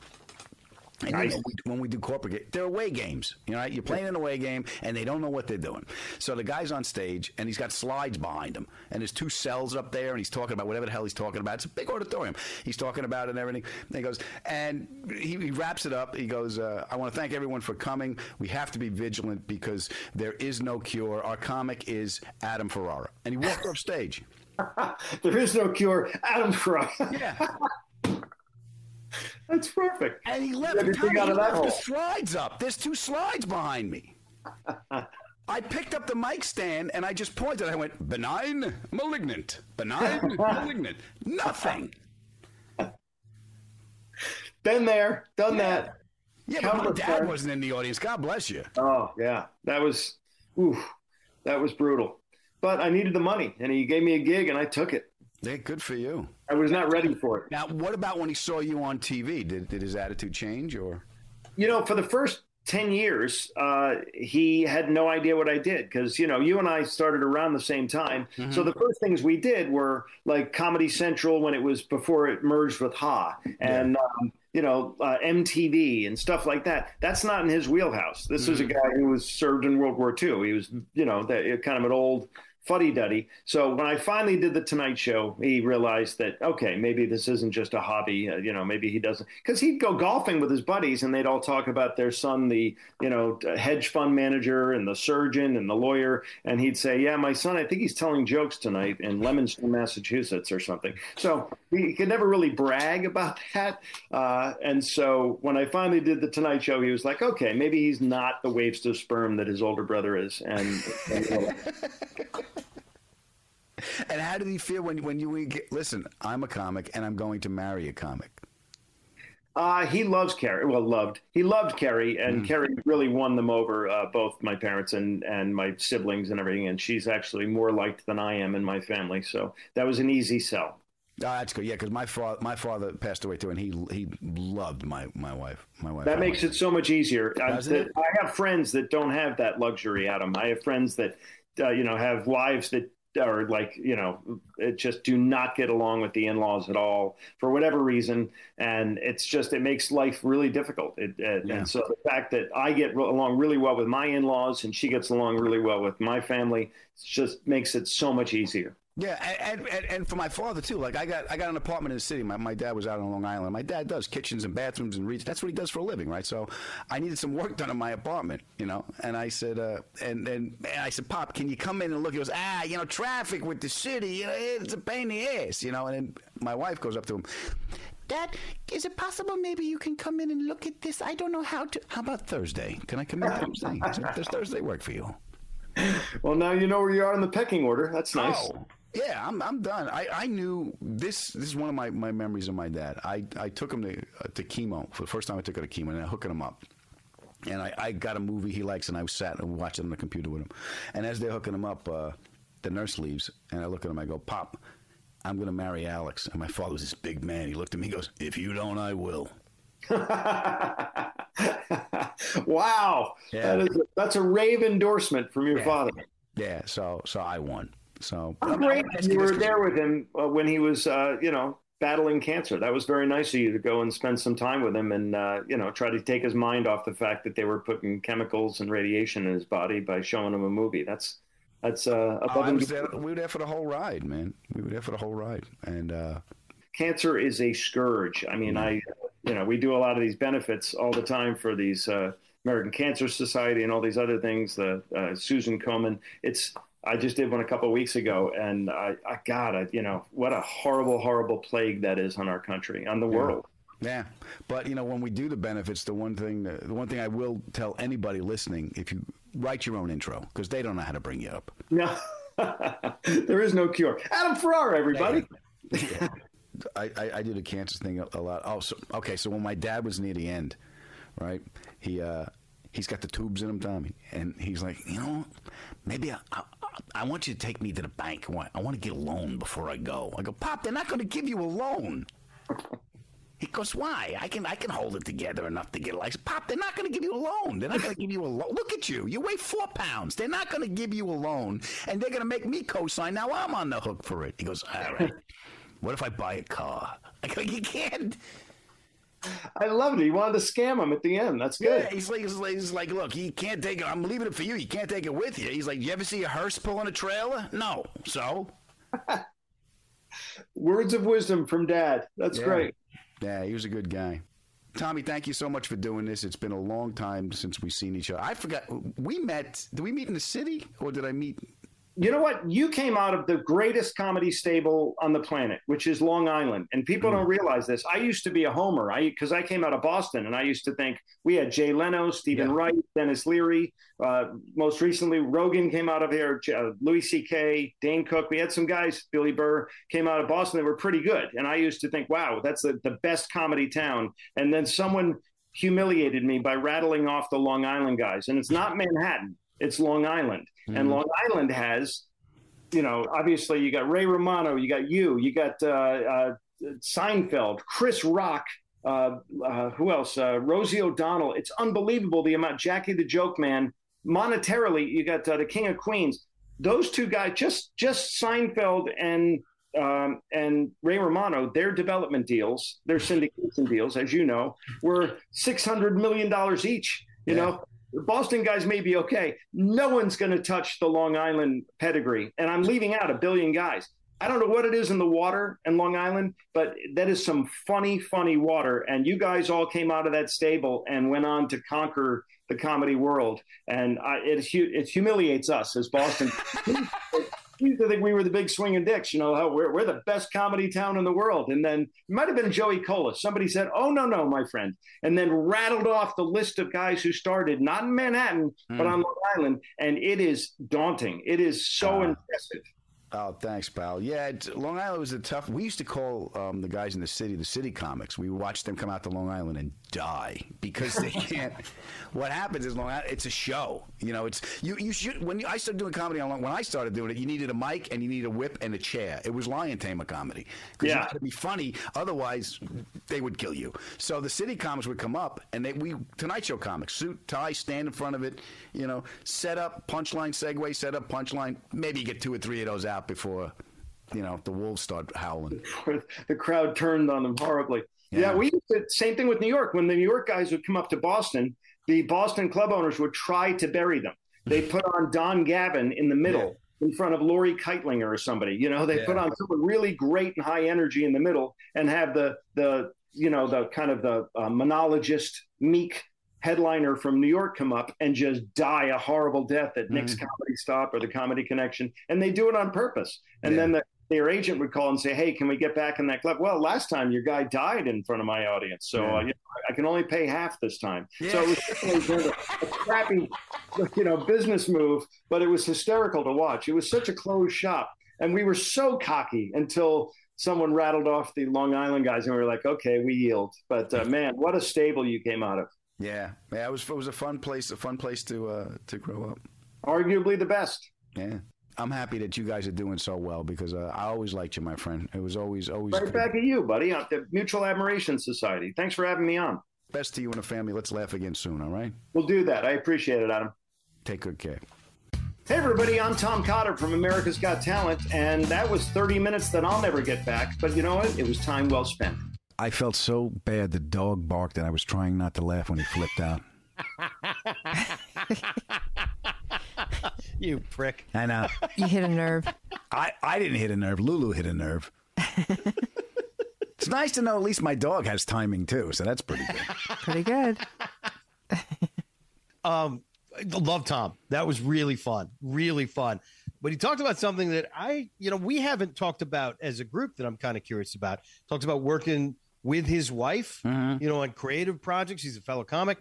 And know, we, when we do corporate, they're away games. You know, right? you're playing an away game, and they don't know what they're doing. So the guy's on stage, and he's got slides behind him, and there's two cells up there, and he's talking about whatever the hell he's talking about. It's a big auditorium. He's talking about it and everything. And he goes, and he, he wraps it up. He goes, uh, "I want to thank everyone for coming. We have to be vigilant because there is no cure. Our comic is Adam Ferrara." And he walked off stage. there is no cure. Adam Ferrara. Yeah. That's perfect. And he left, Everything Tommy, out he left the slides up. There's two slides behind me. I picked up the mic stand and I just pointed. I went, benign, malignant, benign, malignant. Nothing. Been there, done that. Yeah, but my dad times. wasn't in the audience. God bless you. Oh yeah, that was, oof, that was brutal. But I needed the money, and he gave me a gig, and I took it. Yeah, good for you. I was not ready for it. Now, what about when he saw you on TV? Did, did his attitude change or? You know, for the first 10 years, uh, he had no idea what I did because, you know, you and I started around the same time. So the first things we did were like Comedy Central when it was before it merged with Ha and, um, you know, uh, MTV and stuff like that. That's not in his wheelhouse. This is a guy who was served in World War II. He was, you know, that, kind of an old fuddy duddy. So when I finally did the Tonight Show, he realized that okay, maybe this isn't just a hobby. Uh, you know, maybe he doesn't because he'd go golfing with his buddies and they'd all talk about their son, the you know hedge fund manager and the surgeon and the lawyer, and he'd say, "Yeah, my son, I think he's telling jokes tonight in Leominster, Massachusetts, or something." So he could never really brag about that. Uh, and so when I finally did the Tonight Show, he was like, "Okay, maybe he's not the waste of sperm that his older brother is." And, and And how did he feel when when you get, listen? I'm a comic and I'm going to marry a comic. Uh, he loves Kerri. Well, loved. He loved Kerri, and Kerri really won them over, uh, both my parents and, and my siblings and everything. And she's actually more liked than I am in my family. So that was an easy sell. Oh, that's good. Yeah, because my father my father passed away too, and he he loved my my wife. My wife. That makes it so much easier. I? I have friends that don't have that luxury, Adam. I have friends that, uh, you know, have wives that are like, you know, it just do not get along with the in-laws at all for whatever reason, and it's just it makes life really difficult. It, uh, Yeah. And so the fact that I get along really well with my in-laws and she gets along really well with my family, it just makes it so much easier. Yeah, and, and and for my father too. Like I got I got an apartment in the city. My, my dad was out on Long Island. My dad does kitchens and bathrooms and reads. That's what he does for a living, right? So I needed some work done in my apartment, you know. And I said, uh, and and and I said, Pop, can you come in and look? He goes, Ah, you know, traffic with the city, you know, it's a pain in the ass, you know. And then my wife goes up to him. Dad, is it possible maybe you can come in and look at this? I don't know how to. How about Thursday? Can I come in Thursday? Does Thursday work for you? Well, now you know where you are in the pecking order. That's nice. Oh, yeah, I'm, I'm done. I, I knew this. This is one of my, my memories of my dad. I, I took him to, uh, to chemo for the first time. I took him to chemo, and I hooking him up. And I, I got a movie he likes, and I sat and watched it on the computer with him. And as they're hooking him up, uh, the nurse leaves, and I look at him. I go, Pop, I'm going to marry Alex. And my father was this big man. He looked at me. He goes, If you don't, I will. Wow, Yeah. that is a, that's a rave endorsement from your Yeah. father. Yeah, so so I won. So How great you were there with him uh, when he was, uh, you know, battling cancer. That was very nice of you to go and spend some time with him and, uh, you know, try to take his mind off the fact that they were putting chemicals and radiation in his body by showing him a movie. That's that's uh, Oh, above and beyond. we were there for the whole ride, man. We were there for the whole ride, and uh, cancer is a scourge. I mean, I, you know, we do a lot of these benefits all the time for these uh, American Cancer Society and all these other things. The uh, Susan Komen. It's I just did one a couple of weeks ago, and I, I God, I, you know, what a horrible, horrible plague that is on our country, on the world. Yeah, but you know when we do the benefits, the one thing, the one thing I will tell anybody listening, if you write your own intro, because they don't know how to bring you up. No, there is no cure. Adam Ferrara, everybody. I, I, I did a cancer thing a, a lot. Oh, so okay. So when my dad was near the end, right? He uh, he's got the tubes in him, Tommy, and he's like, you know, maybe I, I, I want you to take me to the bank. I want, I want to get a loan before I go. I go, Pop, they're not going to give you a loan. He goes, why? I can I can hold it together enough to get a license. Pop, they're not going to give you a loan. They're not going to give you a loan. Look at you. You weigh four pounds. They're not going to give you a loan, and they're going to make me co-sign. Now I'm on the hook for it. He goes, all right. What if I buy a car? I go, you can't. I loved it. He wanted to scam him at the end. That's good. Yeah, he's like, he's like, he's like, look, you can't take it. I'm leaving it for you. You can't take it with you. He's like, you ever see a hearse pulling a trailer? No. So Words of wisdom from Dad. That's Yeah. great. Yeah, he was a good guy. Tommy, thank you so much for doing this. It's been a long time since we've seen each other. I forgot we met. Did we meet in the city, or did I meet? You know what? You came out of the greatest comedy stable on the planet, which is Long Island, and people don't realize this. I used to be a homer, I because I came out of Boston, and I used to think we had Jay Leno, Stephen Wright, Denis Leary. Uh, most recently, Rogan came out of here, uh, Louis C.K., Dane Cook. We had some guys, Billy Burr, came out of Boston that were pretty good, and I used to think, wow, that's the, the best comedy town. And then someone humiliated me by rattling off the Long Island guys, and it's not Manhattan, it's Long Island, and Mhm. Long Island has you know, obviously you got Ray Romano, you got you, you got uh, uh, Seinfeld, Chris Rock, uh, uh, who else? Uh, Rosie O'Donnell. It's unbelievable the amount. Jackie the Joke Man. Monetarily, you got uh, the King of Queens. Those two guys, just just Seinfeld and um, and Ray Romano, their development deals, their syndication deals, as you know, were six hundred million dollars each. You know, the Boston guys may be okay. No one's going to touch the Long Island pedigree, and I'm leaving out a billion guys. I don't know what it is in the water in Long Island, but that is some funny, funny water. And you guys all came out of that stable and went on to conquer the comedy world. And I, it, it humiliates us as Boston. Used to think we were the big swinging dicks, you know, how we're, we're the best comedy town in the world. And then it might have been Joey Cola. Somebody said, Oh, no, no, my friend. And then rattled off the list of guys who started, not in Manhattan, but Hmm. on Long Island. And it is daunting. It is so impressive. Oh, thanks, pal. Yeah, Long Island was a tough. We used to call um, the guys in the city the city comics. We watched them come out to Long Island and die because they can't. what happens is Long Island. It's a show. You know, it's you. You should when you, I started doing comedy on Long. When I started doing it, you needed a mic and you needed a whip and a chair. It was lion tamer comedy. 'Cause you Yeah. had to be funny. Otherwise, they would kill you. So the city comics would come up and they we Tonight Show comics suit tie stand in front of it. You know, set up punchline segue, set up punchline. Maybe you get two or three of those out before you know the wolves start howling. the crowd turned on them horribly. Yeah, we used to, same thing with New York. When the New York guys would come up to Boston, the Boston club owners would try to bury them. They put on Don Gavin in the middle in front of Lori Keitlinger or somebody. You know, they Yeah. put on someone really great and high energy in the middle and have the the you know the kind of the uh, monologist meek headliner from New York come up and just die a horrible death at Nick's Comedy Stop or the Comedy Connection, and they do it on purpose. And then the, their agent would call and say, "Hey, can we get back in that club?" Well, last time your guy died in front of my audience, so Yeah. uh, you know, I can only pay half this time. So it was definitely kind of a, a crappy, you know, business move, but it was hysterical to watch. It was such a closed shop, and we were so cocky until. Someone rattled off the Long Island guys, and we were like, "Okay, we yield." But uh, man, what a stable you came out of! Yeah, yeah, it was it was a fun place, a fun place to uh, to grow up. Arguably the best. Yeah, I'm happy that you guys are doing so well because uh, I always liked you, my friend. It was always always Right back at you, buddy, on the Mutual Admiration Society. Thanks for having me on. Best to you and the family. Let's laugh again soon, all right? We'll do that. I appreciate it, Adam. Take good care. Hey, everybody, I'm Tom Cotter from America's Got Talent, and that was 30 minutes that I'll never get back. But you know what? It was time well spent. I felt so bad the dog barked and I was trying not to laugh when he flipped out. you prick. I know. You hit a nerve. I, I didn't hit a nerve. Lulu hit a nerve. it's nice to know at least my dog has timing too, so that's pretty good. Pretty good. Um, love Tom. That was really fun, really fun. But he talked about something that I, you know, we haven't talked about as a group that I'm kind of curious about. Talked about working with his wife, mm-hmm. you know, on creative projects. He's a fellow comic.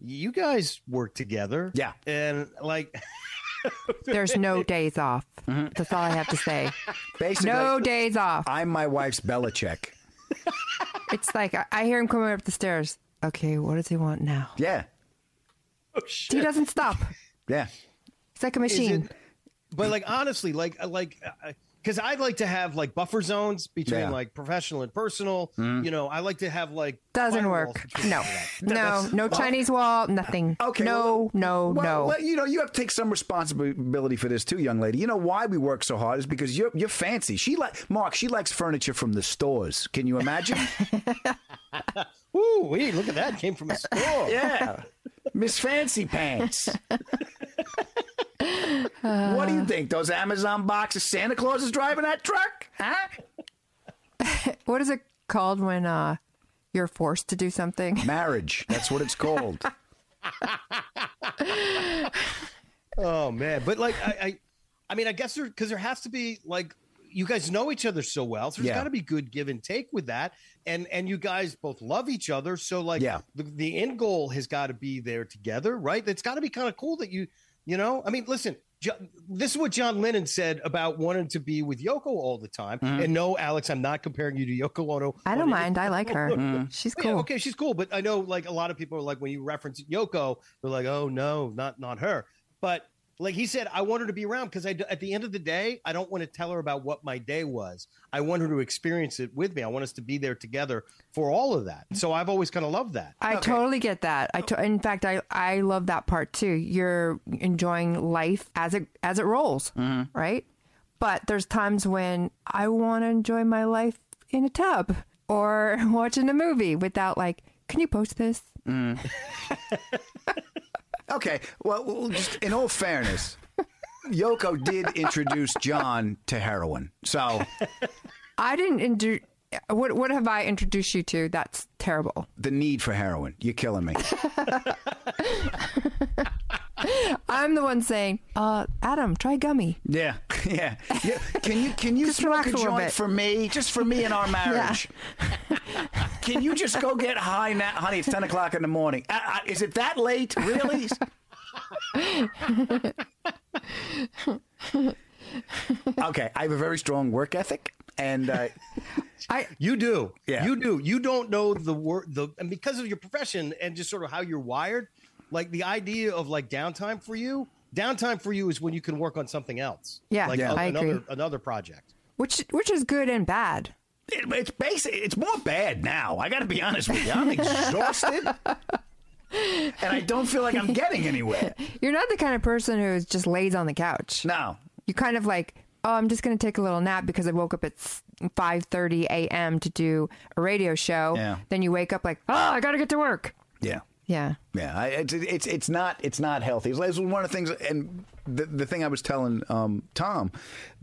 You guys work together, yeah, and like. There's no days off. Mm-hmm. That's all I have to say. Basically, no days off. I'm my wife's Belichick. It's like I, I hear him coming up the stairs. Okay, what does he want now? Yeah. Oh, He doesn't stop. Yeah. He's like a machine. but like honestly, like like uh, because I'd like to have like buffer zones between Yeah. like professional and personal. Hmm. You know, I like to have like Doesn't work. No, no, no Chinese wall, nothing. Okay. No, no, well, no. Well, you know, you have to take some responsibility for this too, young lady. You know why we work so hard is because you're you're fancy. She like Mark. She likes furniture from the stores. Can you imagine? Ooh, wait, look at that! Came from a store. yeah, Miss Fancy Pants. what do you think? Those Amazon boxes? Santa Claus is driving that truck? Huh? what is it called when uh, you're forced to do something? Marriage. That's what it's called. Oh man, but like I, I, I mean, I guess there because there has to be like you guys know each other so well, so there's Yeah. got to be good give and take with that, and and you guys both love each other, so like Yeah. the, the end goal has got to be there together, right? It's got to be kind of cool that you, you know, I mean, listen. This is what John Lennon said about wanting to be with Yoko all the time. Mm-hmm. And no, Alex, I'm not comparing you to Yoko Ono. I don't mind. I like her. Mm-hmm. She's Yeah, cool. okay, she's cool, but I know like a lot of people are like when you reference Yoko, they're like, "Oh no, not not her." But like he said, I want her to be around because I d- at the end of the day, I don't want to tell her about what my day was. I want her to experience it with me. I want us to be there together for all of that. So I've always kind of loved that. I totally get that. I to- in fact, I I love that part too. You're enjoying life as it as it rolls, mm-hmm. right? But there's times when I want to enjoy my life in a tub or watching a movie without like, can you post this? Mm. Okay. Well, well, just in all fairness, Yoko did introduce John to heroin. So I didn't indu- what what have I introduced you to? That's terrible. the need for heroin, you're killing me. I'm the one saying, uh, Adam, try gummy. Yeah, yeah. yeah. Can you can you smoke a a joint bit. for me, just for me and our marriage? Can you just go get high now, honey? It's ten o'clock in the morning. Uh, uh, is it that late? Really? okay, I have a very strong work ethic, and uh, I You do. Yeah. You do. You don't know the word the and because of your profession and just sort of how you're wired, like the idea of like downtime for you, downtime for you is when you can work on something else. Yeah, like Yeah. a- I another agree. another project. which which is good and bad. it, it's basic. It's more bad now. I got to be honest with you. I'm exhausted, and I don't feel like I'm getting anywhere. You're not the kind of person who just lays on the couch. No. You kind of like, oh, I'm just going to take a little nap because I woke up at 5:30 a.m. to do a radio show. Yeah. Then you wake up like, oh, I got to get to work. Yeah. Yeah. Yeah, I, it's it's it's not it's not healthy. It's it's one of the things, and the the thing I was telling um, Tom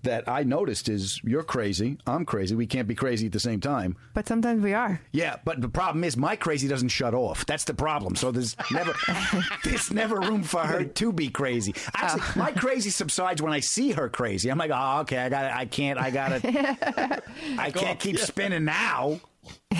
that I noticed is you're crazy, I'm crazy. We can't be crazy at the same time. But sometimes we are. Yeah, but the problem is my crazy doesn't shut off. That's the problem. So there's never there's never room for her to be crazy. Actually, my crazy subsides when I see her crazy. I'm like, oh, okay, I got I can't I got to I can't keep spinning now.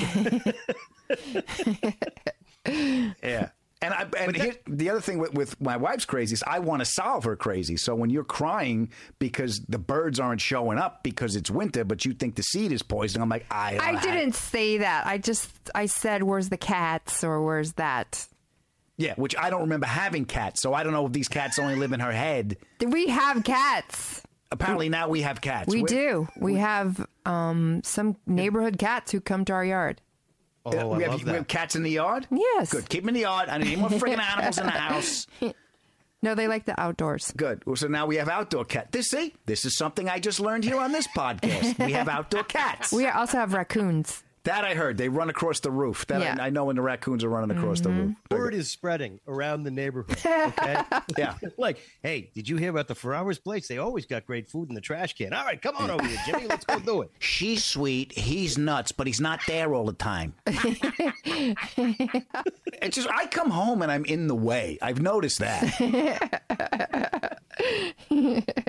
Yeah. And I and here, the other thing with, with my wife's crazy is I want to solve her crazy. So when you're crying because the birds aren't showing up because it's winter, but you think the seed is poison, I'm like, I I didn't say that. I just I said, "Where's the cats?" or "Where's that?" Yeah, which I don't remember having cats, so I don't know if these cats only live in her head. We have cats. Apparently now we have cats. We Where- do. We have um, some neighborhood cats who come to our yard. Oh, Uh, I we, have, love we have cats in the yard? Yes. Good. Keep them in the yard. I need any more freaking animals in the house. No, they like the outdoors. Good. Well, so now we have outdoor cat. This see, this is something I just learned here on this podcast. We have outdoor cats. We also have raccoons. That I heard. They run across the roof. That Yeah. I, I know when the raccoons are running across the mm-hmm. roof. Word is spreading around the neighborhood. Okay. Yeah. like, hey, did you hear about the Ferraris place? They always got great food in the trash can. All right, come on over here, Jimmy. Let's go do it. She's sweet. He's nuts, but he's not there all the time. it's just I come home and I'm in the way. I've noticed that.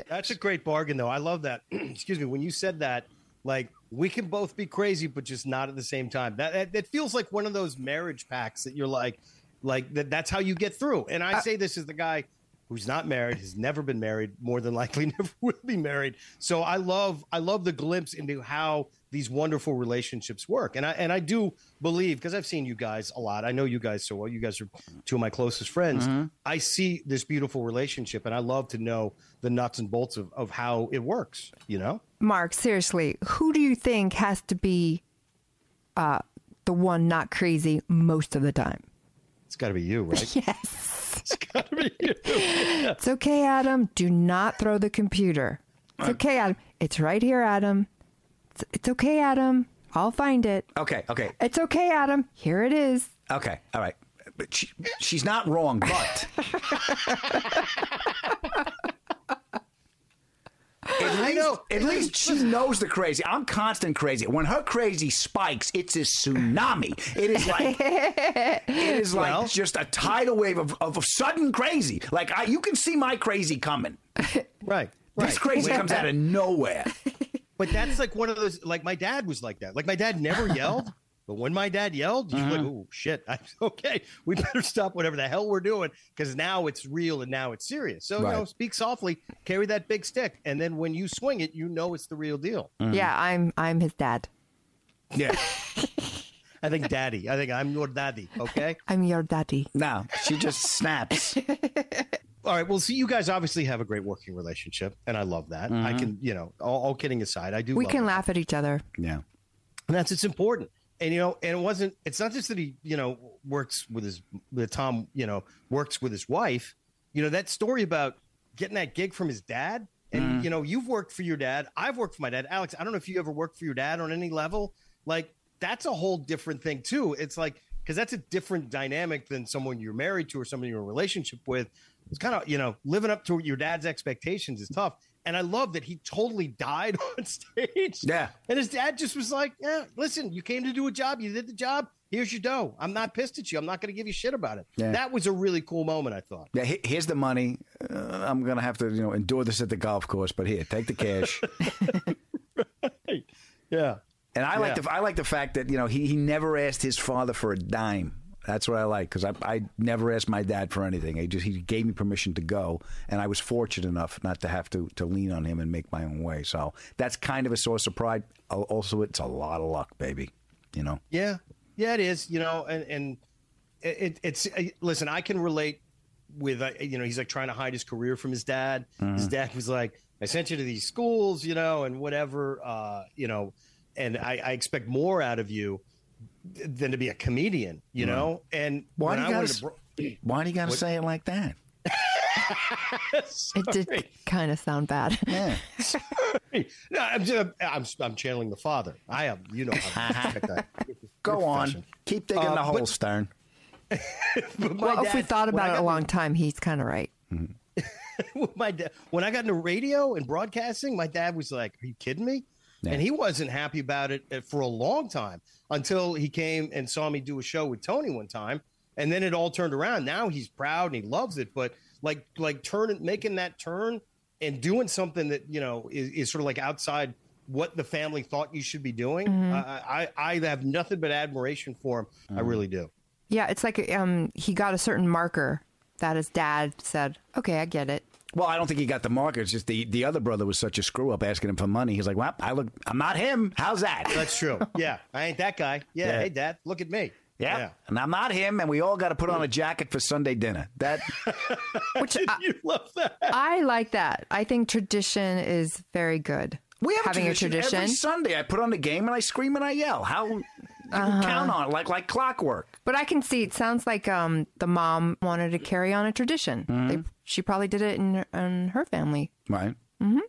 That's a great bargain, though. I love that. Excuse me. When you said that, like, we can both be crazy, but just not at the same time. That, that, that feels like one of those marriage packs that you're like, like that, that's how you get through. And I uh, say this as the guy who's not married, has never been married, more than likely never will be married. So I love, I love the glimpse into how these wonderful relationships work. And I, and I do believe, because I've seen you guys a lot. I know you guys so well. You guys are two of my closest friends. I see this beautiful relationship and I love to know the nuts and bolts of, of how it works, you know? Mark, seriously, who do you think has to be uh, the one not crazy most of the time? It's got to be you, right? Yes. it's got to be you. It's okay, Adam. Do not throw the computer. It's okay, Adam. It's right here, Adam. It's, it's okay, Adam. I'll find it. Okay, okay, It's okay, Adam. Here it is. okay. All right. But she, she's not wrong, but At least, at least she knows the crazy. I'm constant crazy. When her crazy spikes, it's a tsunami. It is like it is like Well- just a tidal wave of, of, of sudden crazy. Like I, you can see my crazy coming. Right. This crazy comes out of nowhere. But that's like one of those. Like my dad was like that. Like my dad never yelled, but when my dad yelled, you're like, uh-huh. "Oh shit! I, okay, we better stop whatever the hell we're doing because now it's real and now it's serious." So you know, speak softly, carry that big stick, and then when you swing it, you know it's the real deal. Mm-hmm. Yeah, I'm I'm his dad. Yeah. I think daddy. I think I'm your daddy. Okay. I'm your daddy. No, she just snaps. All right. Well, see, you guys obviously have a great working relationship, and I love that. I mm-hmm. can, you know, all, all kidding aside, I do. We love can that. laugh at each other. Yeah. and that's it's important and you know and it wasn't it's not just that he you know works with his that tom you know works with his wife you know that story about getting that gig from his dad and mm-hmm. you know you've worked for your dad i've worked for my dad alex i don't know if you ever worked for your dad on any level like that's a whole different thing too it's like because that's a different dynamic than someone you're married to or someone you're in a relationship with it's kind of you know living up to your dad's expectations is tough and i love that he totally died on stage Yeah. and his dad just was like, "Yeah, listen, you came to do a job. You did the job. Here's your dough. I'm not pissed at you. I'm not going to give you shit about it." Yeah. That was a really cool moment. I thought. Yeah, he- here's the money. Uh, I'm gonna have to, you know, endure this at the golf course, but here, take the cash. right. Yeah. And I like Yeah. the I like the fact that you know he, he never asked his father for a dime. That's what I like because I, I never asked my dad for anything. He just he gave me permission to go, and I was fortunate enough not to have to to lean on him and make my own way. So that's kind of a source of pride. Also, it's a lot of luck, baby. You know. Yeah, yeah, it is. You know, and and it, it's listen. I can relate with uh, you know he's like trying to hide his career from his dad. His dad was like, "I sent you to these schools, you know, and whatever, uh, you know, and I, I expect more out of you than to be a comedian, you know." And Why do you gotta, bro- Why do you got to What- say it like that? It did kind of sound bad. Yeah. no, I'm, just, I'm I'm channeling the father. I am, you know. I'm, Go on. Keep digging Uh, the hole, but- Stern. But my Well, if we thought about it got a into- long time, he's kind of right. my dad, when I got into radio and broadcasting, my dad was like, "Are you kidding me?" Yeah. And he wasn't happy about it uh, for a long time until he came and saw me do a show with Tony one time, and then it all turned around. Now he's proud and he loves it. But like like turning making that turn and doing something that you know is, is sort of like outside what the family thought you should be doing. I, I I have nothing but admiration for him. I really do. Yeah, it's like um, he got a certain marker that his dad said, "Okay, I get it." Well, I don't think he got the marker. It's just the, the other brother was such a screw up asking him for money. He's like, well, I look, I'm not him. How's that? That's true. Yeah, I ain't that guy. Yeah, Yeah. hey dad, look at me. Yeah. Yeah. And I'm not him, and we all got to put on a jacket for Sunday dinner. That Which I, you love that. I like that. I think tradition is very good. we have having a tradition, every Sunday. I put on the game and I scream and I yell. How You can count on it like like clockwork. But I can see it sounds like um, the mom wanted to carry on a tradition. Mm-hmm. They, she probably did it in, in her family. Right. Mm-hmm.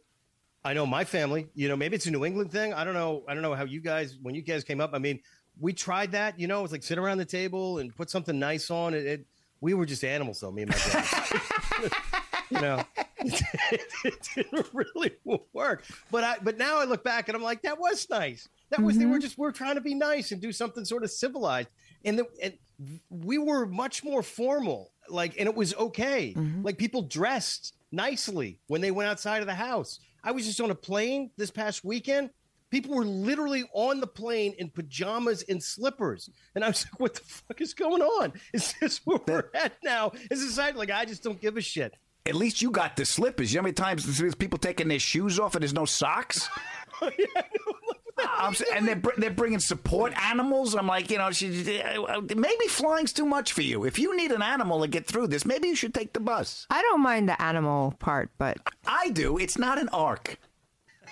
I know my family. You know, maybe it's a New England thing. I don't know. I don't know how you guys when you guys came up. I mean, we tried that. You know, it's like sit around the table and put something nice on. It. it we were just animals, though. Me and my brothers. you know, it, didn't really work. But I. But now I look back and I'm like, that was nice. That was they were just we're trying to be nice and do something sort of civilized. And the, and we were much more formal. Like, and it was okay. Mm-hmm. Like people dressed nicely when they went outside of the house. I was just on a plane this past weekend. People were literally on the plane in pajamas and slippers. And I was like, what the fuck is going on? Is this where we're at now? Is society like, I just don't give a shit. At least you got the slippers. You know how many times there's people taking their shoes off and there's no socks? Oh, I'm s- and they're they're bringing support animals. I'm like, you know, she, maybe flying's too much for you. If you need an animal to get through this, maybe you should take the bus. I don't mind the animal part, but I do. It's not an arc.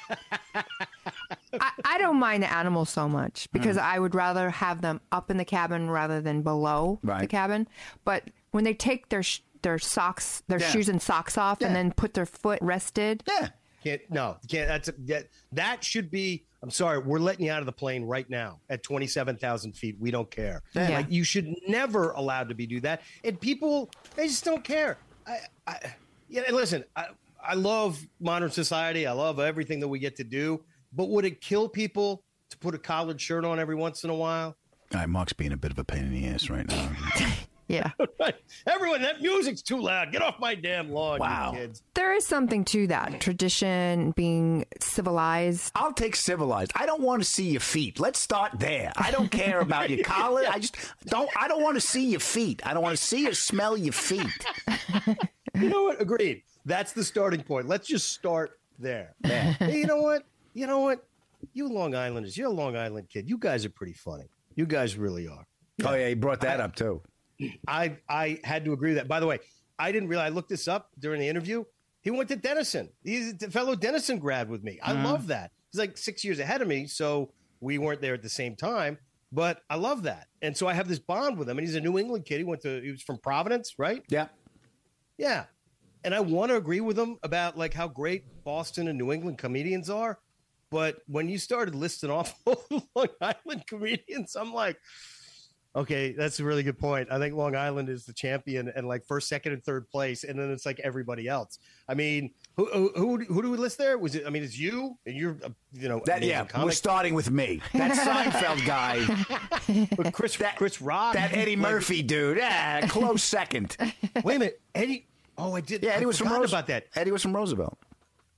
I, I don't mind the animals so much because Mm. I would rather have them up in the cabin rather than below the cabin. But when they take their sh- their socks, their Yeah. shoes and socks off, and then put their foot rested, yeah, Can't no, can't. That's a, that. That should be. I'm sorry, we're letting you out of the plane right now at 27,000 feet. We don't care. Yeah. Like you should never allowed to be do that. And people, they just don't care. I, I yeah. and Listen, I, I love modern society. I love everything that we get to do. But would it kill people to put a collared shirt on every once in a while? All right, Mark's being a bit of a pain in the ass right now. yeah. Everyone, that music's too loud. Get off my damn lawn, Wow. you kids. there is something to that tradition being civilized. I'll take civilized. I don't want to see your feet. Let's start there. I don't care about your collar. I just don't. I don't want to see your feet. I don't want to see or smell your feet. You know what? Agreed. That's the starting point. Let's just start there. Hey, you know what? You know what? You Long Islanders, you're a Long Island kid. You guys are pretty funny. You guys really are. Oh yeah, he brought that up too. I I had to agree with that. By the way, I didn't realize I looked this up during the interview. He went to Denison. He's a fellow Denison grad with me. I Mhm. love that. He's like six years ahead of me, so we weren't there at the same time. But I love that, and so I have this bond with him. And he's a New England kid. He went to he was from Providence, right? Yeah. Yeah. And I want to agree with him about like how great Boston and New England comedians are. But when you started listing off all the Long Island comedians, I'm like, okay, that's a really good point. I think Long Island is the champion and like first, second, and third place. And then it's like everybody else. I mean, who who, who, do we list there? Was it, I mean, it's you and you're, uh, you know, That yeah, we're starting with me. That Seinfeld guy, But Chris, Chris Rock, that Eddie like- Murphy dude. Yeah, close second. Wait a minute. Eddie. Oh, I did. Yeah, Eddie I was from Rose- about that. Eddie was from Roosevelt.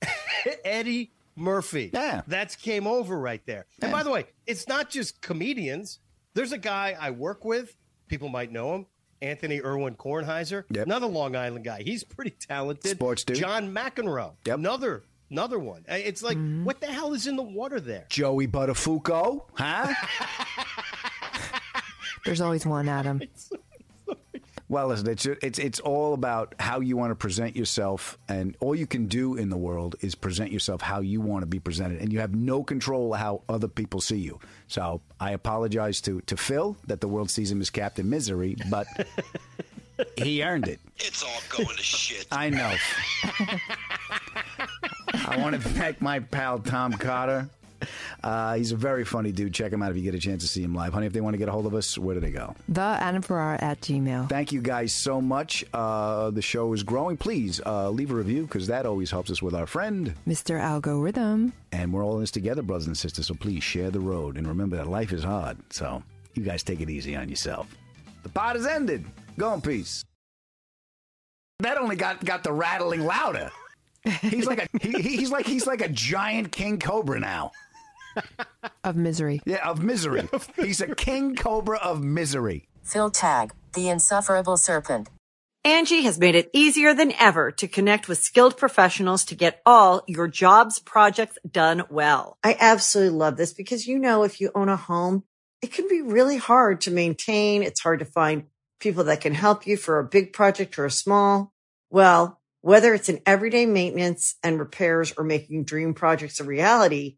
Eddie Murphy. Yeah. That's came over right there. And by the way, it's not just comedians. There's a guy I work with. People might know him. Anthony Irwin Kornheiser. Yep. Another Long Island guy. He's pretty talented. Sports dude. John McEnroe. Yep. Another another one. It's like, mm-hmm. what the hell is in the water there? Joey Buttafuoco, huh? There's always one, Adam. Well, listen, it's it's it's all about how you want to present yourself, and all you can do in the world is present yourself how you want to be presented, and you have no control how other people see you. So I apologize to to Phil that the world sees him as Captain Misery, but he earned it. It's all going to shit. I know. I want to thank my pal Tom Cotter. Uh, he's a very funny dude. Check him out if you get a chance to see him live. Honey, if they want to get a hold of us, where do they go? The Adam Ferrara at Gmail. Thank you guys so much. Uh, the show is growing. Please uh, leave a review because that always helps us with our friend. Mr. Algorithm. And we're all in this together, brothers and sisters. So please share the road. And remember that life is hard. So you guys take it easy on yourself. The pod has ended. Go in peace. That only got, got the rattling louder. He's like a he, he's like he's like a giant king cobra now. Of misery. Yeah, of misery. He's a king cobra of misery. Phil Tag, the insufferable serpent. Angi has made it easier than ever to connect with skilled professionals to get all your jobs projects done well. I absolutely love this because, you know, if you own a home, it can be really hard to maintain. It's hard to find people that can help you for a big project or a small. Well, whether it's in everyday maintenance and repairs or making dream projects a reality,